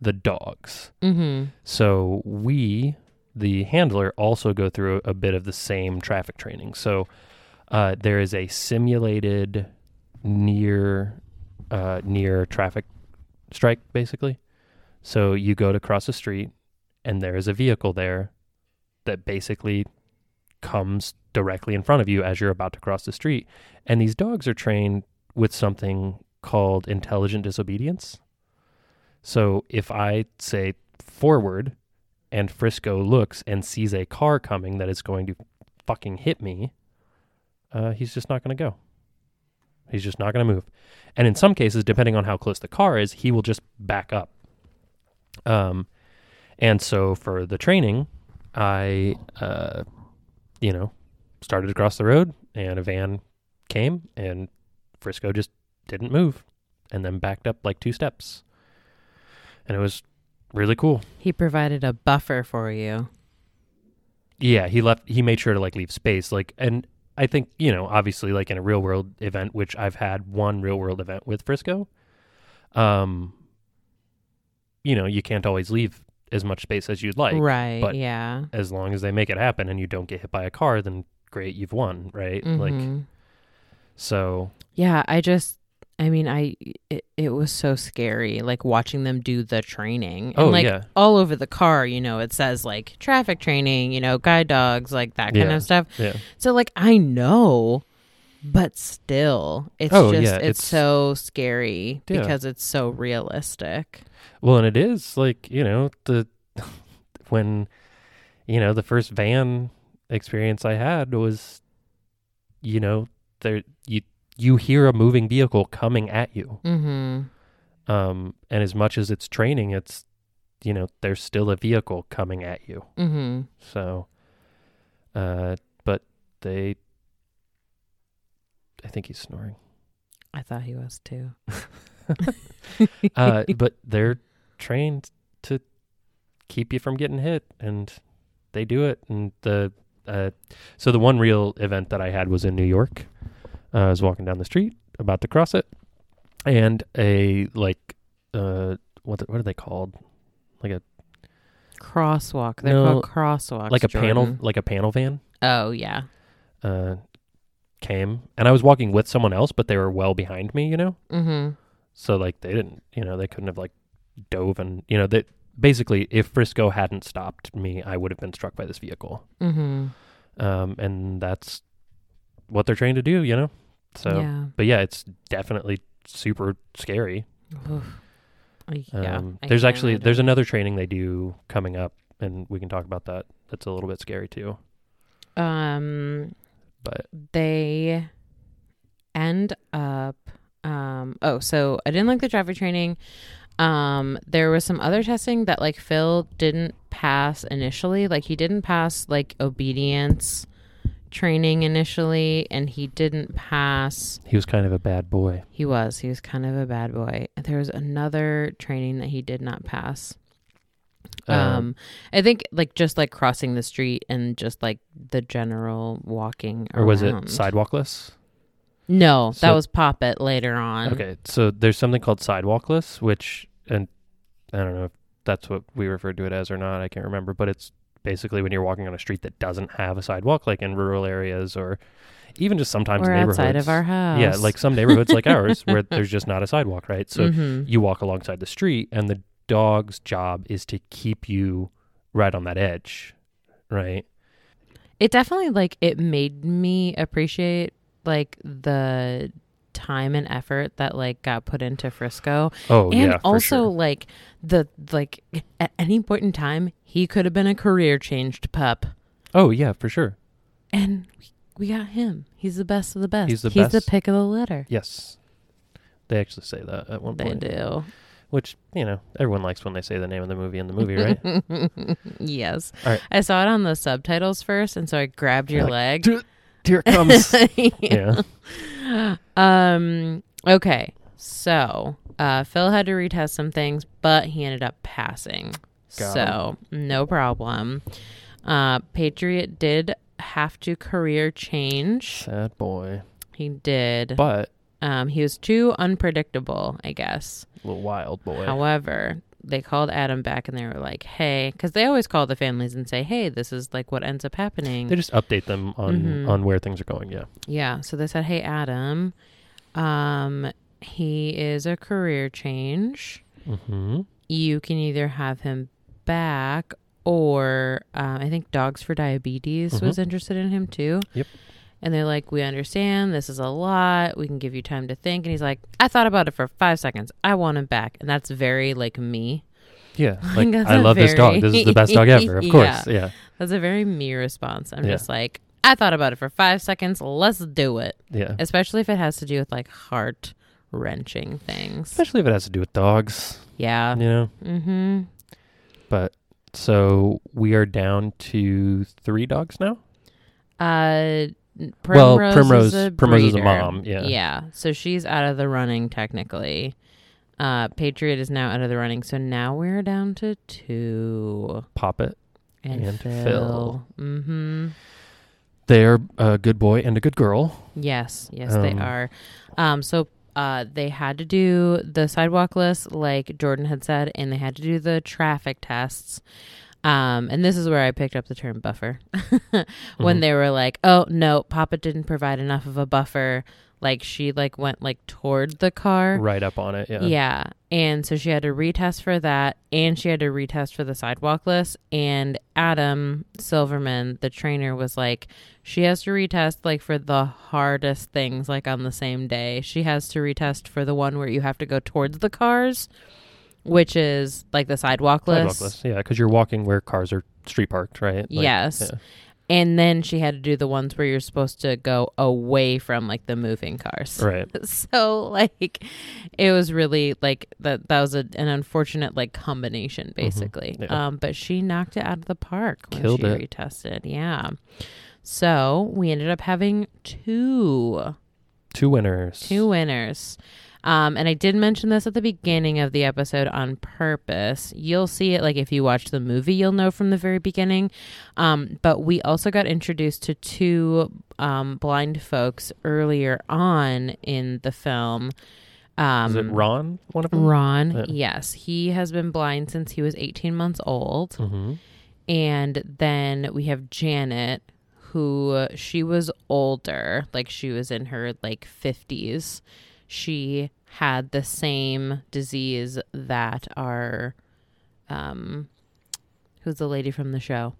Speaker 2: the dogs.
Speaker 1: Mhm.
Speaker 2: So we, the handler, also go through a bit of the same traffic training. So uh, there is a simulated near uh, near traffic strike, basically. So you go to cross a street, and there is a vehicle there that basically comes directly in front of you as you're about to cross the street. And these dogs are trained with something called intelligent disobedience. So if I say forward and Frisco looks and sees a car coming that is going to fucking hit me, uh, he's just not going to go. He's just not going to move. And in some cases, depending on how close the car is, he will just back up. Um, and so for the training, I, uh, you know, started across the road, and a van came, and Frisco just didn't move, and then backed up like two steps, and it was really cool.
Speaker 1: He provided a buffer for you.
Speaker 2: Yeah, he left. He made sure to like leave space, like, and I think you know, obviously, like in a real world event, which I've had one real world event with Frisco, um, you know, you can't always leave as much space as you'd like,
Speaker 1: right.
Speaker 2: but-
Speaker 1: yeah.
Speaker 2: as long as they make it happen and you don't get hit by a car, then great, you've won, right? Like,
Speaker 1: Mhm.
Speaker 2: so
Speaker 1: Yeah, I just I mean, I it, it was so scary like watching them do the training. And
Speaker 2: Oh,
Speaker 1: like
Speaker 2: yeah.
Speaker 1: all over the car, you know, it says like traffic training, you know, guide dogs, like that kind
Speaker 2: Yeah.
Speaker 1: of stuff.
Speaker 2: yeah,
Speaker 1: So like I know, but still it's
Speaker 2: Oh,
Speaker 1: just
Speaker 2: yeah,
Speaker 1: it's,
Speaker 2: it's-
Speaker 1: so scary
Speaker 2: Yeah.
Speaker 1: because it's so realistic.
Speaker 2: Well, and it is like you know the when you know the first van experience I had was you know there you you hear a moving vehicle coming at you
Speaker 1: Mhm.
Speaker 2: um and as much as it's training it's you know there's still a vehicle coming at you
Speaker 1: Mhm.
Speaker 2: so uh but they I think he's snoring
Speaker 1: I thought he was too.
Speaker 2: uh, but they're trained to keep you from getting hit, and they do it. And the uh, so the one real event that I had was in New York. Uh, I was walking down the street, about to cross it, and a like uh, what what are they called? Like a
Speaker 1: Crosswalk. They're
Speaker 2: No,
Speaker 1: called crosswalks.
Speaker 2: like a panel like a panel van
Speaker 1: Oh yeah.
Speaker 2: uh, came, and I was walking with someone else, but they were well behind me, you know.
Speaker 1: Mhm.
Speaker 2: So like they didn't, you know, they couldn't have like dove and you know that basically if Frisco hadn't stopped me, I would have been struck by this vehicle.
Speaker 1: Mhm.
Speaker 2: Um, and that's what they're trained to do, you know. So,
Speaker 1: yeah.
Speaker 2: but yeah, it's definitely super scary.
Speaker 1: Yeah.
Speaker 2: Um, there's actually there's another training they do coming up, and we can talk about that. That's a little bit scary too.
Speaker 1: um
Speaker 2: But
Speaker 1: they end up um oh so i didn't like the traffic training. Um there was some other testing that like phil didn't pass initially. Like he didn't pass like obedience training initially and he didn't pass
Speaker 2: he was kind of a bad boy.
Speaker 1: he was. He was kind of a bad boy. There was another training that he did not pass um i think like just like crossing the street and just like the general walking
Speaker 2: or was it
Speaker 1: around.
Speaker 2: sidewalkless?
Speaker 1: No, that
Speaker 2: So-
Speaker 1: was Poppet later on.
Speaker 2: Okay, so there's something called sidewalkless, which, and I don't know if that's what we referred to it as or not. I can't remember, but it's basically when you're walking on a street that doesn't have a sidewalk, like in rural areas or even just sometimes
Speaker 1: Or
Speaker 2: neighborhoods.
Speaker 1: outside of our house.
Speaker 2: Yeah, like some neighborhoods like ours where there's just not a sidewalk, right? So
Speaker 1: Mhm.
Speaker 2: you walk alongside the street, and the dog's job is to keep you right on that edge, right?
Speaker 1: it definitely like it made me appreciate like the time and effort that like got put into Frisco.
Speaker 2: Oh
Speaker 1: and
Speaker 2: yeah, for
Speaker 1: also
Speaker 2: sure.
Speaker 1: like the like at any point in time he could have been a career changed pup.
Speaker 2: Oh yeah, for sure.
Speaker 1: And we got him. He's the best of the best.
Speaker 2: He's the
Speaker 1: He's the pick of the litter.
Speaker 2: Yes, they actually say that at one point.
Speaker 1: They do.
Speaker 2: Which you know everyone likes when they say the name of the movie in the movie, right?
Speaker 1: yes.
Speaker 2: Right.
Speaker 1: I saw it on the subtitles first and so I grabbed your
Speaker 2: You're
Speaker 1: leg.
Speaker 2: "Dude, Here it comes.
Speaker 1: yeah.
Speaker 2: yeah.
Speaker 1: Um. Okay. So, uh, Phil had to retest some things, but he ended up passing.
Speaker 2: Got
Speaker 1: so no problem. Uh, Patriot did have to career change.
Speaker 2: Sad boy.
Speaker 1: He did.
Speaker 2: But
Speaker 1: Um, he was too unpredictable, I guess.
Speaker 2: A little wild boy.
Speaker 1: However, they called Adam back and they were like, "Hey," because they always call the families and say, "Hey, this is like what ends up happening."
Speaker 2: they just update them on
Speaker 1: Mhm.
Speaker 2: on where things are going. Yeah.
Speaker 1: Yeah. So they said, "Hey, Adam, um, he is a career change.
Speaker 2: Mm-hmm.
Speaker 1: You can either have him back, or uh, I think Dogs for Diabetes was interested in him too.
Speaker 2: Yep.
Speaker 1: And they're like, "We understand this is a lot. We can give you time to think." And he's like, "I thought about it for five seconds. I want him back." And that's very like me.
Speaker 2: Yeah.
Speaker 1: I
Speaker 2: Like I love this dog. This is the best dog ever. Of
Speaker 1: Yeah.
Speaker 2: course. Yeah.
Speaker 1: That's a very me response. I'm
Speaker 2: Yeah.
Speaker 1: just like, I thought about it for five seconds. Let's do it.
Speaker 2: Yeah.
Speaker 1: Especially if it has to do with like heart wrenching things.
Speaker 2: Especially if it has to do with dogs,
Speaker 1: Yeah.
Speaker 2: you know.
Speaker 1: Mm-hmm.
Speaker 2: But so we are down to three dogs now.
Speaker 1: Uh,
Speaker 2: Well,
Speaker 1: Primrose
Speaker 2: Primrose-
Speaker 1: is a
Speaker 2: Primrose is a mom, yeah.
Speaker 1: Yeah. So she's out of the running technically. Uh, Patriot is now out of the running. So now we're down to two.
Speaker 2: Poppet.
Speaker 1: And,
Speaker 2: And
Speaker 1: Phil.
Speaker 2: Phil.
Speaker 1: Mm-hmm.
Speaker 2: They're a good boy and a good girl.
Speaker 1: Yes, yes, they
Speaker 2: Um,
Speaker 1: are. Um, so uh, they had to do the sidewalk list, like Jordan had said, and they had to do the traffic tests. Um, and this is where I picked up the term buffer when
Speaker 2: Mhm.
Speaker 1: they were like, "Oh no, Poppet didn't provide enough of a buffer." Like she like went like toward the car,
Speaker 2: right up on it. Yeah.
Speaker 1: yeah. And so she had to retest for that and she had to retest for the sidewalk list. And Adam Silverman, the trainer, was like, she has to retest like for the hardest things like on the same day. She has to retest for the one where you have to go towards the cars, which is like the sidewalk list.
Speaker 2: Sidewalk list. Yeah, because you're walking where cars are street parked, right? Like,
Speaker 1: yes.
Speaker 2: yeah.
Speaker 1: And then she had to do the ones where you're supposed to go away from like the moving cars.
Speaker 2: Right.
Speaker 1: so like it was really like that that was a, an unfortunate like combination basically
Speaker 2: Mm-hmm. Yeah.
Speaker 1: um but she knocked it out of the park when
Speaker 2: Killed
Speaker 1: she
Speaker 2: it.
Speaker 1: retested yeah so we ended up having two
Speaker 2: Two winners.
Speaker 1: two winners um, and I did mention this at the beginning of the episode on purpose. You'll see it like if you watch the movie, you'll know from the very beginning. Um, but we also got introduced to two um, blind folks earlier on in the film. Um,
Speaker 2: Is it Ron? One of them.
Speaker 1: Ron,
Speaker 2: Yeah.
Speaker 1: yes, he has been blind since he was 18 months old.
Speaker 2: Mm-hmm.
Speaker 1: And then we have Janet, who she was older, like she was in her like 50s. She had the same disease that our um who's the lady from the show?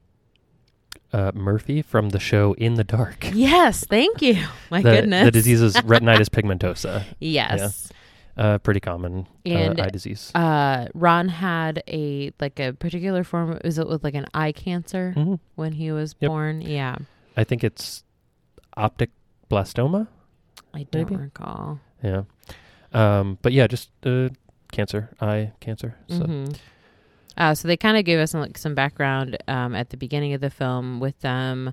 Speaker 2: Uh, Murphy from the show In the Dark.
Speaker 1: Yes, thank you. My
Speaker 2: the,
Speaker 1: goodness.
Speaker 2: The disease is retinitis pigmentosa.
Speaker 1: Yes.
Speaker 2: Uh, pretty common
Speaker 1: And,
Speaker 2: uh, eye disease.
Speaker 1: Uh Ron had a like a particular form is it with like an eye cancer
Speaker 2: hmm
Speaker 1: when he was
Speaker 2: Yep.
Speaker 1: born? Yeah.
Speaker 2: I think it's optic blastoma.
Speaker 1: I don't
Speaker 2: Maybe.
Speaker 1: recall.
Speaker 2: Yeah. Um, but yeah, just uh, cancer, eye cancer. So
Speaker 1: Mhm. Uh, so they kind of gave us some, like some background um, at the beginning of the film with them,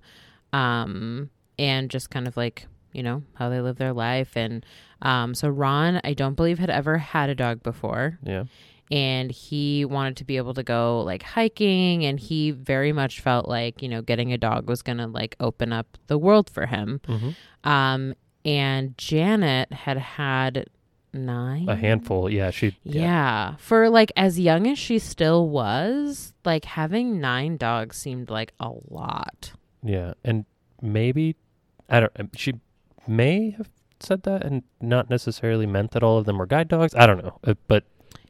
Speaker 1: um, and just kind of like you know how they live their life. And um, so Ron, I don't believe had ever had a dog before,
Speaker 2: yeah.
Speaker 1: and he wanted to be able to go like hiking, and he very much felt like you know getting a dog was gonna like open up the world for him.
Speaker 2: hmm
Speaker 1: Um, and Janet had had nine
Speaker 2: A handful. Yeah. She.
Speaker 1: yeah. For like as young as she still was, like having nine dogs seemed like a lot.
Speaker 2: Yeah. And maybe I don't. um, She may have said that and not necessarily meant that all of them were guide dogs. I don't know. Uh, but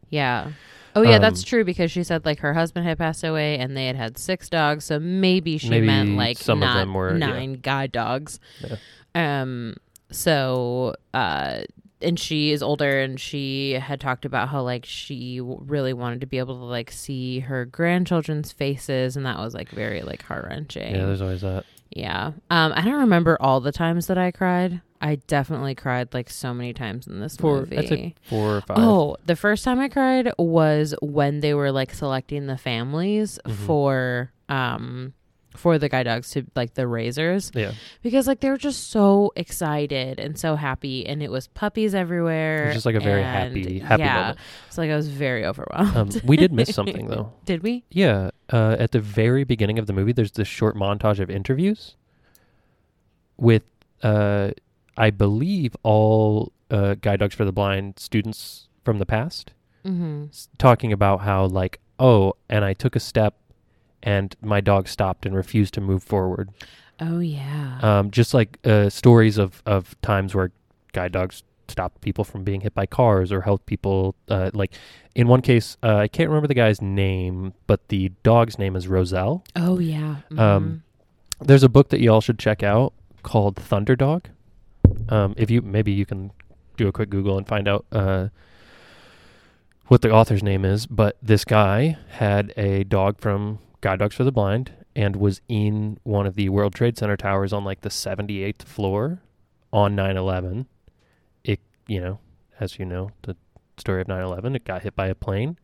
Speaker 1: Yeah. Oh yeah, that's
Speaker 2: Um,
Speaker 1: true because she said like her husband had passed away and they had had six dogs, so maybe she
Speaker 2: Maybe
Speaker 1: meant like
Speaker 2: some of them were- yeah.
Speaker 1: nine guide dogs.
Speaker 2: Yeah.
Speaker 1: Um. So, uh, and she is older, and she had talked about how like she really wanted to be able to like see her grandchildren's faces, and that was like very like heart wrenching.
Speaker 2: yeah, there's always that.
Speaker 1: Yeah. Um, I don't remember all the times that I cried. I definitely cried like so many times in this
Speaker 2: Four.
Speaker 1: movie.
Speaker 2: I'd say four or five.
Speaker 1: Oh, the first time I cried was when they were like selecting the families
Speaker 2: Mhm.
Speaker 1: for um for the guide dogs to like the raisers
Speaker 2: Yeah.
Speaker 1: because like they were just so excited and so happy and it was puppies everywhere.
Speaker 2: It was just like a very
Speaker 1: and,
Speaker 2: happy, happy
Speaker 1: yeah,
Speaker 2: moment.
Speaker 1: So like I was very overwhelmed.
Speaker 2: Um, we did miss something though.
Speaker 1: Did we?
Speaker 2: Yeah, uh, at the very beginning of the movie, there's this short montage of interviews with, uh, I believe, all uh, Guide Dogs for the Blind students from the past,
Speaker 1: Mm-hmm.
Speaker 2: s- talking about how, like, oh, and I took a step and my dog stopped and refused to move forward.
Speaker 1: Oh yeah.
Speaker 2: Um, just like uh, stories of, of times where guide dogs stopped people from being hit by cars or helped people. Uh, like in one case, uh, I can't remember the guy's name, but the dog's name is Roselle.
Speaker 1: oh yeah.
Speaker 2: Um, There's a book that you all should check out called Thunderdog. Um, if you maybe you can do a quick Google and find out uh, what the author's name is. But this guy had a dog from Guide Dogs for the Blind, and was in one of the World Trade Center towers on like the 78th floor on 9/11. It, you know, as you know, the story of 9/11, it got hit by a plane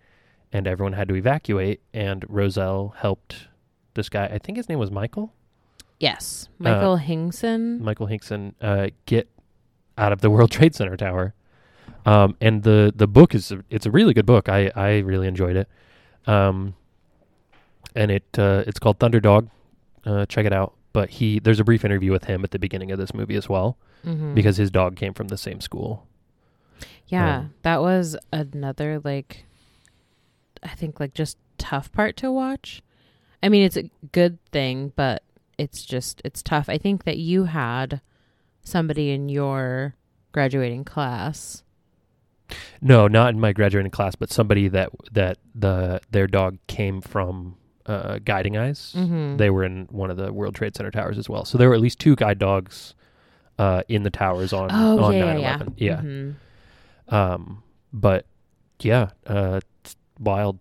Speaker 2: and everyone had to evacuate and Roselle helped this guy, I think his name was Michael,
Speaker 1: Yes. Michael Hingson.
Speaker 2: Michael Hingson, uh, get out of the World Trade Center tower. Um, and the the book is a, it's a really good book. I I really enjoyed it. Um, and it uh, it's called Thunderdog. Uh, check it out. But he there's a brief interview with him at the beginning of this movie as well
Speaker 1: Mhm.
Speaker 2: because his dog came from the same school.
Speaker 1: Yeah,
Speaker 2: Um,
Speaker 1: that was another like I think like just tough part to watch. I mean, it's a good thing, but it's just it's tough. I think that you had somebody in your graduating class.
Speaker 2: No, not in my graduating class, but somebody that that the their dog came from uh, Guiding Eyes.
Speaker 1: Mhm.
Speaker 2: They were in one of the World Trade Center towers as well. So there were at least two guide dogs uh, in the towers on
Speaker 1: Oh,
Speaker 2: on
Speaker 1: yeah, yeah,
Speaker 2: 9/11.
Speaker 1: yeah.
Speaker 2: Yeah.
Speaker 1: Mhm.
Speaker 2: Um, but yeah, uh, it's wild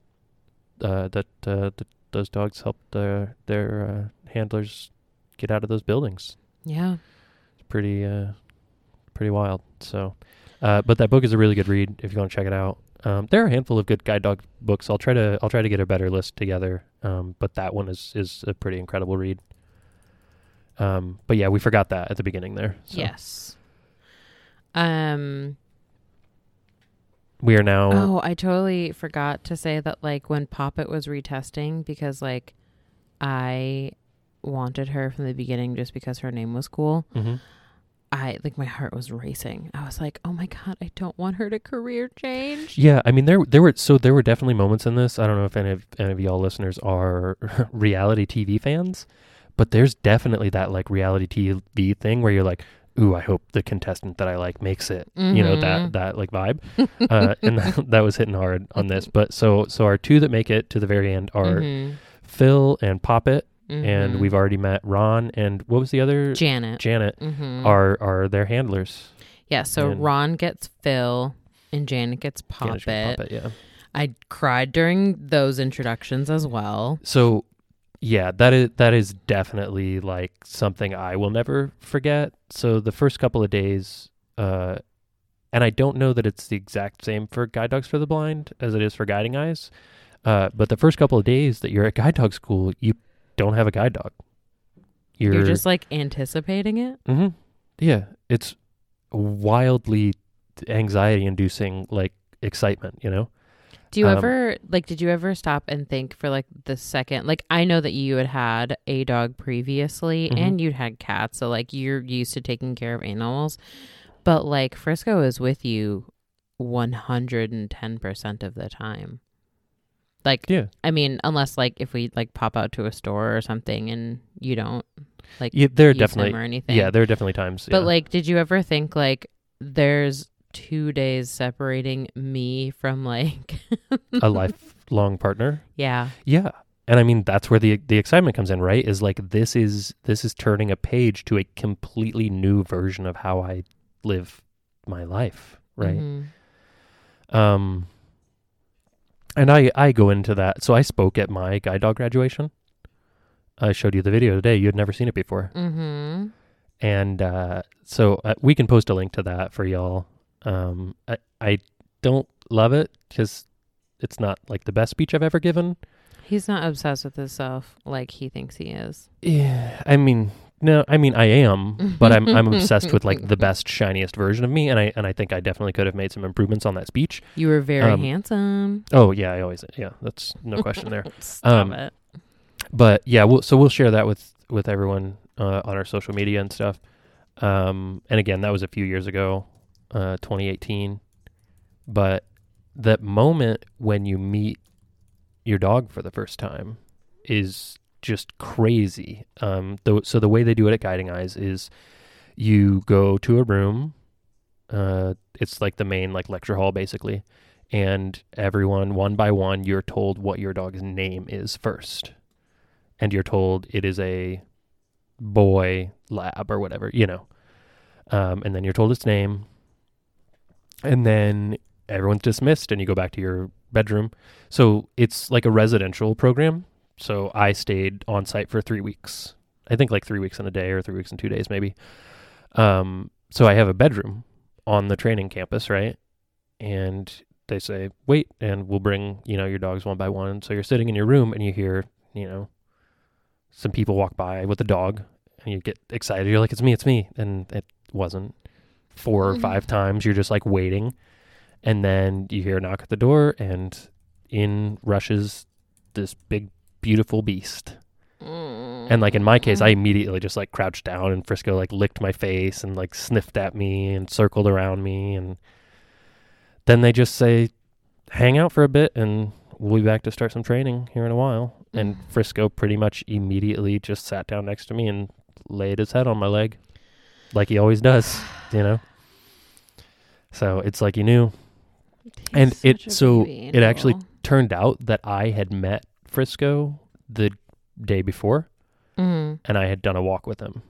Speaker 2: uh, that uh, th- those dogs helped their their uh, handlers get out of those buildings.
Speaker 1: Yeah.
Speaker 2: It's pretty uh, pretty wild. So, uh, but that book is a really good read if you want to check it out. Um, there are a handful of good guide dog books. I'll try to I'll try to get a better list together. Um, but that one is is a pretty incredible read. Um, but yeah, we forgot that at the beginning there. So
Speaker 1: Yes. Um
Speaker 2: we are now.
Speaker 1: Oh, I totally forgot to say that like when Poppet was retesting because like I wanted her from the beginning just because her name was cool.
Speaker 2: Mhm.
Speaker 1: I like my heart was racing. I was like, "Oh my god, I don't want her to career change."
Speaker 2: Yeah, I mean there there were so there were definitely moments in this. I don't know if any of any of y'all listeners are reality TV fans, but there's definitely that like reality TV thing where you're like, "Ooh, I hope the contestant that I like makes it." You know that
Speaker 1: Mhm.
Speaker 2: that like vibe, uh, and that, that was hitting hard on this. But so so our two that make it to the very end are
Speaker 1: Mhm.
Speaker 2: Phil and Poppet, and
Speaker 1: Mhm.
Speaker 2: we've already met Ron and what was the other
Speaker 1: Janet.
Speaker 2: Janet
Speaker 1: Mhm.
Speaker 2: are are their handlers.
Speaker 1: yeah, so
Speaker 2: and-
Speaker 1: Ron gets Phil and Janet gets
Speaker 2: Janet and
Speaker 1: Poppet.
Speaker 2: Poppet, yeah.
Speaker 1: I cried during those introductions as well.
Speaker 2: So yeah, that is that is definitely like something I will never forget. So the first couple of days, uh, and I don't know that it's the exact same for Guide Dogs for the Blind as it is for Guiding Eyes. Uh, but the first couple of days that you're at guide dog school, you don't have a guide dog. You're,
Speaker 1: You're just like anticipating it.
Speaker 2: hmm yeah, it's wildly anxiety inducing like excitement, you know?
Speaker 1: Do you
Speaker 2: Um,
Speaker 1: ever like did you ever stop and think for like the second like I know that you had had a dog previously
Speaker 2: Mhm.
Speaker 1: and you'd had cats so like you're used to taking care of animals but like Frisco is with you 110% of the time. Like
Speaker 2: Yeah.
Speaker 1: I mean unless like if we like pop out to a store or something and you don't like
Speaker 2: Yeah, there are definitely
Speaker 1: or anything.
Speaker 2: yeah, there are definitely times.
Speaker 1: But
Speaker 2: yeah.
Speaker 1: like, did you ever think like there's two days separating me from like
Speaker 2: a lifelong partner.
Speaker 1: Yeah.
Speaker 2: Yeah. And I mean that's where the the excitement comes in, right? Is like this is this is turning a page to a completely new version of how I live my life, right?
Speaker 1: Mhm.
Speaker 2: Um and I I go into that. So I spoke at my guide dog graduation. I showed you the video today. You had never seen it before.
Speaker 1: Mhm.
Speaker 2: And uh so uh, we can post a link to that for y'all. Um I I don't love it cuz it's not like the best speech I've ever given.
Speaker 1: He's not obsessed with himself like he thinks he is.
Speaker 2: Yeah, I mean, no, I mean I am, but I'm I'm obsessed with like the best shiniest version of me, and I and I think I definitely could have made some improvements on that speech.
Speaker 1: You were very
Speaker 2: Um,
Speaker 1: handsome.
Speaker 2: Oh yeah, I always yeah, that's no question there.
Speaker 1: Stop
Speaker 2: um,
Speaker 1: it.
Speaker 2: But yeah, we'll, so we'll share that with with everyone uh, on our social media and stuff. Um, and again, that was a few years ago, uh, 2018. But that moment when you meet your dog for the first time is just crazy. Um, though, so the way they do it at Guiding Eyes is you go to a room. Uh, it's like the main like lecture hall basically, and everyone one by one you're told what your dog's name is first, and you're told it is a boy lab or whatever you know, um, and then you're told its name, and then everyone's dismissed and you go back to your bedroom. So it's like a residential program. So I stayed on site for three weeks. I think like three weeks in a day or three weeks in two days, maybe. Um, so I have a bedroom on the training campus, right? And they say, wait, and we'll bring, you know, your dogs one by one. So you're sitting in your room and you hear, you know, some people walk by with a dog and you get excited. You're like, it's me, it's me. And it wasn't. Four or
Speaker 1: Mhm.
Speaker 2: five times, you're just like waiting. And then you hear a knock at the door and in rushes this big, beautiful beast. And like in my case, I immediately just like crouched down and Frisco like licked my face and like sniffed at me and circled around me and then they just say hang out for a bit and we'll be back to start some training here in a while. And Frisco pretty much immediately just sat down next to me and laid his head on my leg like he always does, you know. So it's like he knew. And it so it actually turned out that I had met Frisco the day before
Speaker 1: Mhm.
Speaker 2: and I had done a walk with him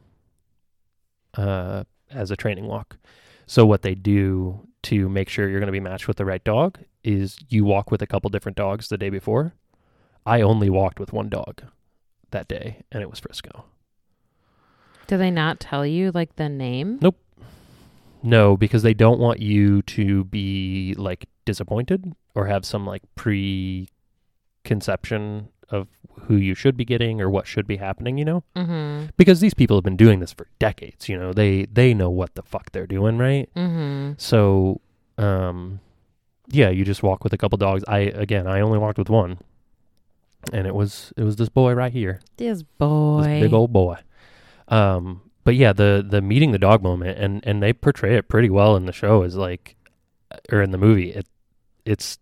Speaker 2: uh, as a training walk. So what they do to make sure you're going to be matched with the right dog is you walk with a couple different dogs the day before. I only walked with one dog that day, and it was Frisco.
Speaker 1: Do they not tell you like the name? Nope.
Speaker 2: No, because they don't want you to be like disappointed or have some like preconception of who you should be getting or what should be happening, you know?
Speaker 1: Mm-hmm.
Speaker 2: because these people have been doing this for decades you know they they know what the fuck they're doing right
Speaker 1: Mm-hmm.
Speaker 2: so um yeah you just walk with a couple dogs i again i only walked with one and it was it was this boy right here
Speaker 1: This boy.
Speaker 2: this big old boy um but yeah the the meeting the dog moment and and they portray it pretty well in the show is like or in the movie it it's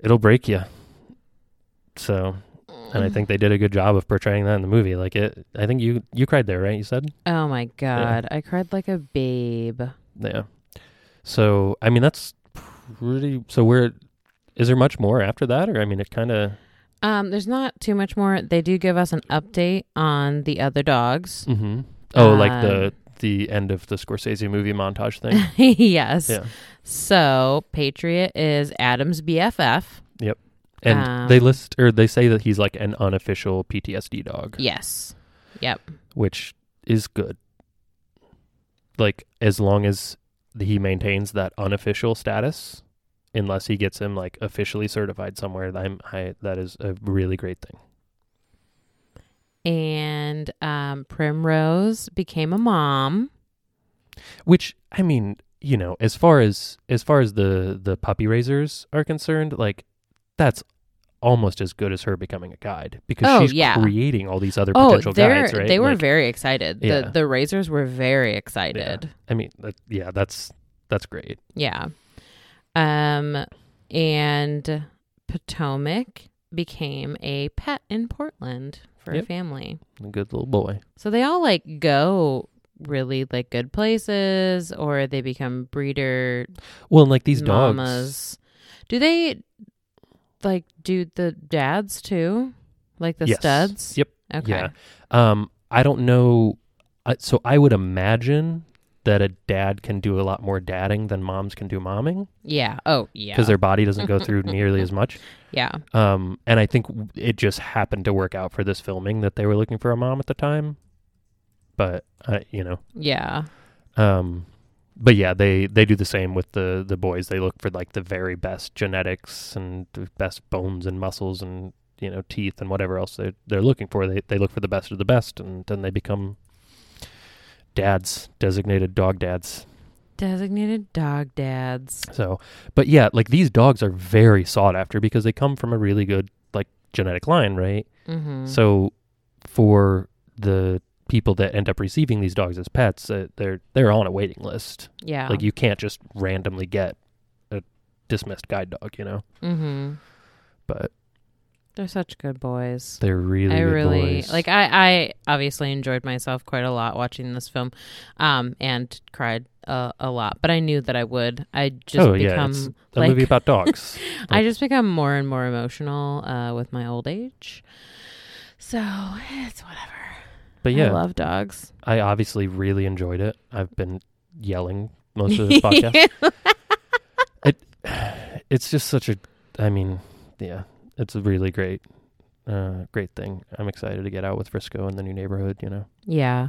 Speaker 2: it'll break you so and I think they did a good job of portraying that in the movie. Like it, I think you you cried there, right? You said,
Speaker 1: Oh my god, I cried like a babe.
Speaker 2: yeah. So I mean, that's pretty. So where is there much more after that, or I mean, it kind of.
Speaker 1: Um, there's not too much more. They do give us an update on the other dogs.
Speaker 2: Mm-hmm. Oh, like the
Speaker 1: Um,
Speaker 2: the end of the Scorsese movie montage thing.
Speaker 1: yes.
Speaker 2: yeah,
Speaker 1: So Patriot is Adam's BFF. Yep.
Speaker 2: And they
Speaker 1: Um,
Speaker 2: list or they say that he's like an unofficial PTSD dog,
Speaker 1: Yes. Yep.
Speaker 2: which is good. Like as long as he maintains that unofficial status, unless he gets him like officially certified somewhere, I'm I that is a really great thing.
Speaker 1: And um, Primrose became a mom.
Speaker 2: Which I mean, you know, as far as as far as the the puppy raisers are concerned, like that's almost as good as her becoming a guide because
Speaker 1: Oh,
Speaker 2: she's
Speaker 1: yeah.
Speaker 2: creating all these other
Speaker 1: Oh,
Speaker 2: potential guides, right?
Speaker 1: they were
Speaker 2: Like,
Speaker 1: very excited.
Speaker 2: Yeah.
Speaker 1: The the Raisers were very excited.
Speaker 2: I mean, that, yeah, that's that's great.
Speaker 1: Yeah. Um, and Potomac became a pet in Portland for a family.
Speaker 2: A good little boy.
Speaker 1: So they all like go really like good places or they become breeder
Speaker 2: Well, and like these dogs.
Speaker 1: Do they like do the dads too? Like the
Speaker 2: Yes.
Speaker 1: studs?
Speaker 2: Yep.
Speaker 1: Okay.
Speaker 2: Yeah. Um, I don't know. I, so I would imagine that a dad can do a lot more dadding than moms can do momming
Speaker 1: Yeah. Oh, yeah.
Speaker 2: because their body doesn't go through nearly as much.
Speaker 1: yeah.
Speaker 2: Um, and I think it just happened to work out for this filming that they were looking for a mom at the time. But uh, you know,
Speaker 1: Yeah.
Speaker 2: um, but yeah, they they do the same with the the boys. They look for like the very best genetics and the best bones and muscles and you know teeth and whatever else they they're looking for. They they look for the best of the best, and then they become dads, designated dog dads.
Speaker 1: Designated dog dads.
Speaker 2: So, but yeah, like these dogs are very sought after because they come from a really good like genetic line, right?
Speaker 1: Mm-hmm.
Speaker 2: So for the people that end up receiving these dogs as pets, uh, they're they're on a waiting list.
Speaker 1: yeah.
Speaker 2: Like you can't just randomly get a dismissed guide dog, you know.
Speaker 1: mm-hmm.
Speaker 2: But
Speaker 1: They're such good boys.
Speaker 2: they're really,
Speaker 1: I
Speaker 2: good
Speaker 1: really
Speaker 2: boys.
Speaker 1: like. I I obviously enjoyed myself quite a lot watching this film, um, and cried uh, a lot. But I knew that I would. I just
Speaker 2: oh yeah,
Speaker 1: become
Speaker 2: it's a
Speaker 1: like
Speaker 2: movie about dogs.
Speaker 1: I just become more and more emotional uh, with my old age. So it's whatever.
Speaker 2: But yeah, I
Speaker 1: love dogs.
Speaker 2: I obviously really enjoyed it. I've been yelling most of this podcast. It, it's just such a. I mean, yeah, it's a really great. uh, great thing. I'm excited to get out with Frisco in the new neighborhood. You know.
Speaker 1: Yeah.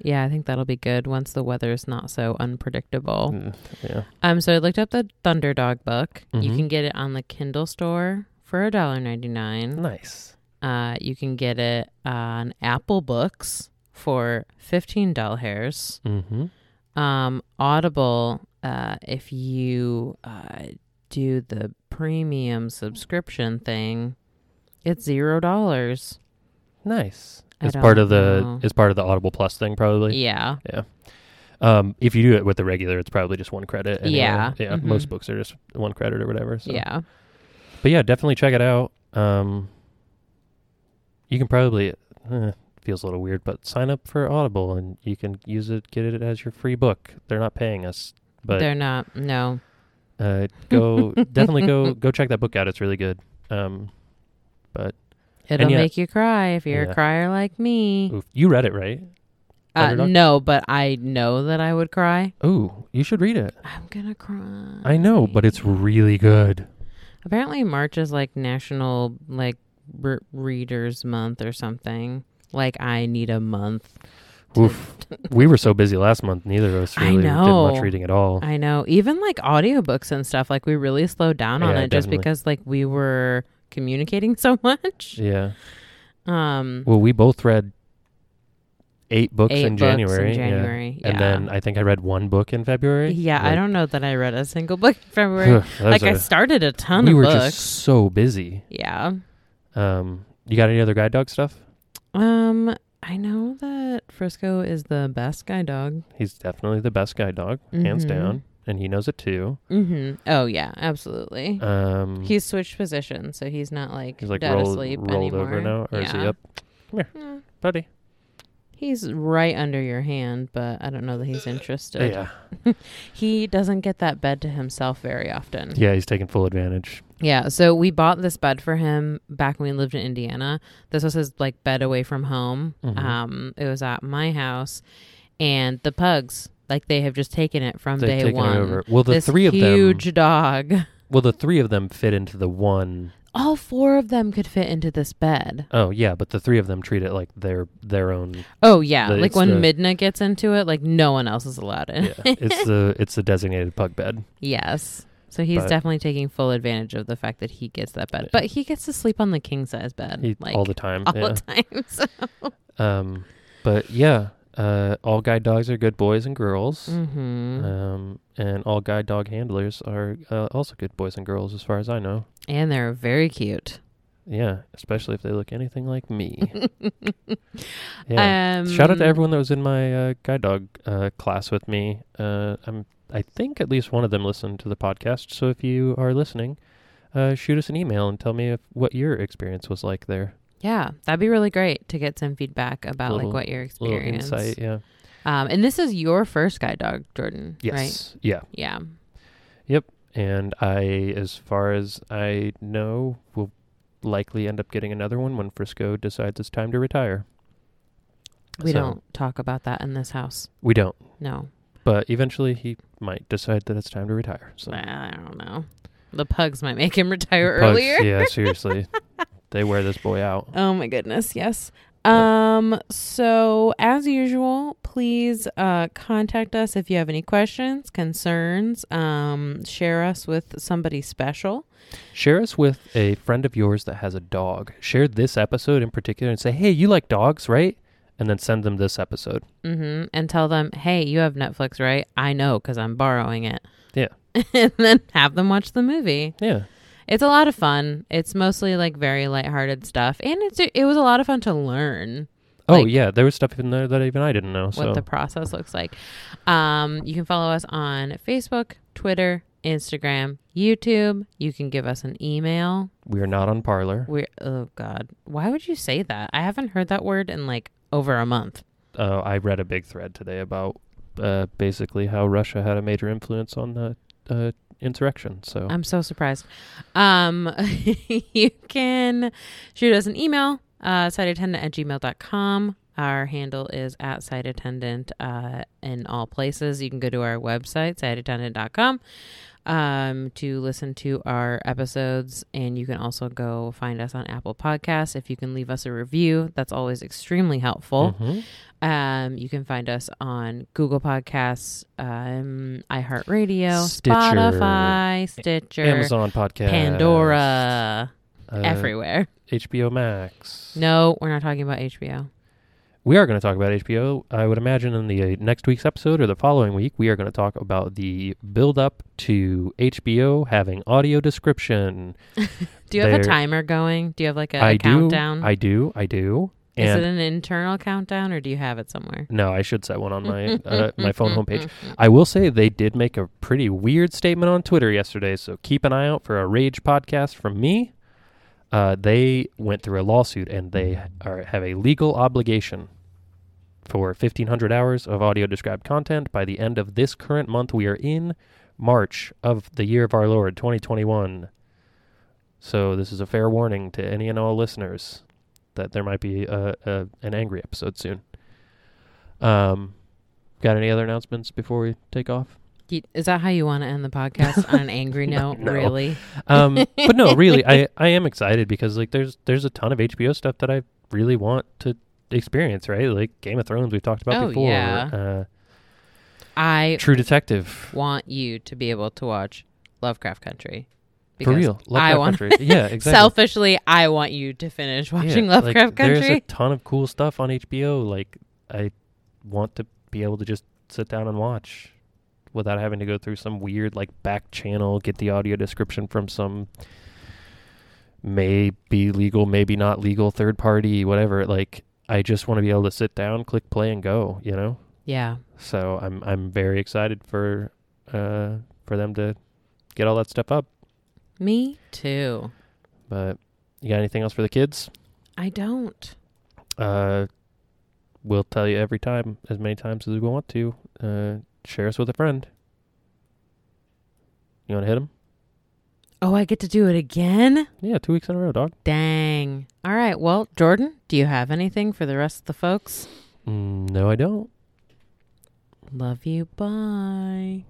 Speaker 1: Yeah, I think that'll be good once the weather's not so unpredictable.
Speaker 2: Mm, yeah.
Speaker 1: Um, so I looked up the Thunderdog book. You
Speaker 2: Mhm.
Speaker 1: can get it on the Kindle store for $1.99.
Speaker 2: Nice.
Speaker 1: Uh, you can get it on Apple Books for $15.
Speaker 2: Mm-hmm.
Speaker 1: Um, Audible, uh, if you uh, do the premium subscription thing, it's zero dollars.
Speaker 2: Nice.
Speaker 1: I
Speaker 2: It's part of the
Speaker 1: know.
Speaker 2: it's part of the Audible Plus thing, probably.
Speaker 1: Yeah. Yeah.
Speaker 2: Um, if you do it with the regular, it's probably just one credit. anyway.
Speaker 1: Yeah.
Speaker 2: Yeah.
Speaker 1: Mhm.
Speaker 2: Most books are just one credit or whatever. So.
Speaker 1: Yeah.
Speaker 2: But yeah, definitely check it out. Um, you can probably eh, feels a little weird, but sign up for Audible and you can use it, get it as your free book. They're not paying us, but
Speaker 1: They're not. No.
Speaker 2: Uh, go definitely go go check that book out. It's really good. Um, but
Speaker 1: It'll
Speaker 2: yeah-
Speaker 1: make you cry if you're
Speaker 2: Yeah.
Speaker 1: a crier like me.
Speaker 2: oof, you read it, right?
Speaker 1: Uh, no, but I know that I would cry.
Speaker 2: Ooh, you should read it.
Speaker 1: I'm gonna cry.
Speaker 2: I know, but it's really good.
Speaker 1: apparently March is like National like re- Readers Month or something. Like I need a month.
Speaker 2: Oof. we were so busy last month. Neither of us
Speaker 1: I
Speaker 2: really did much reading at all.
Speaker 1: I know. Even like audiobooks and stuff, like we really slowed down on
Speaker 2: Yeah,
Speaker 1: it just because like we were communicating so much.
Speaker 2: yeah.
Speaker 1: Um
Speaker 2: Well, we both read eight books
Speaker 1: eight
Speaker 2: in
Speaker 1: books
Speaker 2: January.
Speaker 1: in. January. Yeah.
Speaker 2: And then I think I read one book in February.
Speaker 1: Yeah, I don't know that I read a single book in February. like I
Speaker 2: a-
Speaker 1: started a ton
Speaker 2: we
Speaker 1: of
Speaker 2: were
Speaker 1: books.
Speaker 2: just so busy.
Speaker 1: Yeah.
Speaker 2: Um, you got any other guide dog stuff?
Speaker 1: Um I know that Frisco is the best guide dog.
Speaker 2: He's definitely the best guide dog, hands
Speaker 1: Mhm.
Speaker 2: down, and he knows it too.
Speaker 1: Mhm. Oh yeah, absolutely.
Speaker 2: Um,
Speaker 1: He's switched positions, so he's not like,
Speaker 2: he's like
Speaker 1: dead
Speaker 2: rolled,
Speaker 1: asleep
Speaker 2: rolled
Speaker 1: anymore.
Speaker 2: over now, or is he
Speaker 1: Yeah.
Speaker 2: up,
Speaker 1: Yeah.
Speaker 2: buddy?
Speaker 1: He's right under your hand, but I don't know that he's interested.
Speaker 2: Yeah,
Speaker 1: He doesn't get that bed to himself very often.
Speaker 2: yeah, he's taking full advantage.
Speaker 1: Yeah, so we bought this bed for him back when we lived in Indiana. This was his like bed away from home.
Speaker 2: Mhm.
Speaker 1: Um, it was at my house, and the pugs like they have just taken it from
Speaker 2: They've
Speaker 1: day
Speaker 2: taken
Speaker 1: one.
Speaker 2: it over. Well, the
Speaker 1: this
Speaker 2: three of them,
Speaker 1: huge dog.
Speaker 2: well, the three of them fit into the one
Speaker 1: All four of them could fit into this bed.
Speaker 2: Oh yeah, but the three of them treat it like their their own.
Speaker 1: Oh yeah,
Speaker 2: The-
Speaker 1: like when
Speaker 2: the-
Speaker 1: Midna gets into it, like no one else is allowed in.
Speaker 2: Yeah, it's the it's the designated pug bed.
Speaker 1: yes. So he's
Speaker 2: But-
Speaker 1: definitely taking full advantage of the fact that he gets that bed. But he gets to sleep on the king size bed
Speaker 2: He,
Speaker 1: like
Speaker 2: all the time.
Speaker 1: all
Speaker 2: yeah.
Speaker 1: the time. So.
Speaker 2: Um, but yeah, uh, all guide dogs are good boys and girls.
Speaker 1: hmm
Speaker 2: Um, and all guide dog handlers are uh, also good boys and girls, as far as I know.
Speaker 1: and they're very cute.
Speaker 2: Yeah, especially if they look anything like me. yeah.
Speaker 1: Um,
Speaker 2: Shout out to everyone that was in my uh, guide dog uh, class with me. Uh, I'm I think at least one of them listened to the podcast. So if you are listening, uh, shoot us an email and tell me if, what your experience was like there.
Speaker 1: Yeah, that'd be really great to get some feedback about
Speaker 2: Little-
Speaker 1: like what your experience.
Speaker 2: Insight, yeah.
Speaker 1: Um, and this is your first guide dog, Jordan. Right?
Speaker 2: Yes, yeah.
Speaker 1: Yeah. Yep.
Speaker 2: And I, as far as I know, will likely end up getting another one when Frisco decides it's time to retire.
Speaker 1: We
Speaker 2: So,
Speaker 1: don't talk about that in this house.
Speaker 2: We don't.
Speaker 1: No.
Speaker 2: But eventually he might decide that it's time to retire. So
Speaker 1: I don't know. The pugs might make him retire
Speaker 2: Pugs,
Speaker 1: earlier.
Speaker 2: yeah, seriously. they wear this boy out.
Speaker 1: Oh my goodness, yes. Um so as usual, please uh contact us if you have any questions, concerns, um share us with somebody special.
Speaker 2: Share us with a friend of yours that has a dog. Share this episode in particular and say, "Hey, you like dogs, right?" And then send them this episode.
Speaker 1: Mhm. And tell them, "Hey, you have Netflix, right? I know cuz I'm borrowing it."
Speaker 2: Yeah.
Speaker 1: and then have them watch the movie.
Speaker 2: Yeah.
Speaker 1: It's a lot of fun. It's mostly like very lighthearted stuff and it's it was a lot of fun to learn.
Speaker 2: Oh
Speaker 1: Like-
Speaker 2: yeah, there was stuff in there that even I didn't know. So
Speaker 1: what the process looks like. Um, you can follow us on Facebook, Twitter, Instagram, YouTube. You can give us an email.
Speaker 2: we are not on Parler.
Speaker 1: We're oh god, why would you say that? I haven't heard that word in like over a month.
Speaker 2: Uh, I read a big thread today about uh, basically how Russia had a major influence on the uh, insurrection. So
Speaker 1: I'm so surprised. Um, you can shoot us an email, uh, sight attendant at gmail.com. Our handle is at sight attendant uh, in all places. You can go to our website, sightattendant.com, um, to listen to our episodes. And you can also go find us on Apple Podcasts. If you can leave us a review, that's always extremely helpful.
Speaker 2: Mhm.
Speaker 1: Um, you can find us on Google Podcasts, um, iHeartRadio,
Speaker 2: Stitcher,
Speaker 1: Spotify, Stitcher,
Speaker 2: Amazon podcast,
Speaker 1: Pandora,
Speaker 2: uh,
Speaker 1: everywhere.
Speaker 2: HBO Max.
Speaker 1: No, we're not talking about HBO.
Speaker 2: We are going to talk about HBO. I would imagine in the uh, next week's episode or the following week, we are going to talk about the build up to HBO having audio description.
Speaker 1: Do you have a timer going? Do you have like a
Speaker 2: I
Speaker 1: countdown?
Speaker 2: do. I do. I do.
Speaker 1: Is it an internal countdown or do you have it somewhere?
Speaker 2: no, I should set one on my uh, my phone homepage. I will say they did make a pretty weird statement on Twitter yesterday, so keep an eye out for a rage podcast from me. Uh, they went through a lawsuit and they are, have a legal obligation for 1,500 hours of audio described content by the end of this current month. We are in March of the year of our Lord, 2021. So this is a fair warning to any and all listeners that there might be a, a, an angry episode soon. Um, got any other announcements before we take off?
Speaker 1: Is that how you want to end the podcast on an angry note?
Speaker 2: No.
Speaker 1: Really?
Speaker 2: Um, but no, really, I, I am excited because like there's there's a ton of HBO stuff that I really want to experience. Right, like Game of Thrones we've talked about
Speaker 1: Oh,
Speaker 2: before.
Speaker 1: yeah.
Speaker 2: Uh,
Speaker 1: I
Speaker 2: True Detective.
Speaker 1: want you to be able to watch Lovecraft Country.
Speaker 2: For real,
Speaker 1: I
Speaker 2: Lovecraft
Speaker 1: want-
Speaker 2: Country. Yeah, exactly.
Speaker 1: Selfishly, I want you to finish watching
Speaker 2: Yeah, like,
Speaker 1: Lovecraft
Speaker 2: There's a ton of cool stuff on HBO. Like I want to be able to just sit down and watch without having to go through some weird like back channel, get the audio description from some may be legal, maybe not legal third party, whatever. Like I just want to be able to sit down, click play and go, you know?
Speaker 1: yeah.
Speaker 2: So I'm I'm very excited for uh for them to get all that stuff up.
Speaker 1: Me too.
Speaker 2: But you got anything else for the kids?
Speaker 1: I don't.
Speaker 2: Uh, we'll tell you every time, as many times as we want to. Uh, share us with a friend. You want to hit him?
Speaker 1: Oh, I get to do it again?
Speaker 2: Yeah, two weeks in a row, dog.
Speaker 1: Dang. All right. Well, Jordan, do you have anything for the rest of the folks?
Speaker 2: Mm, no, I don't.
Speaker 1: Love you. Bye.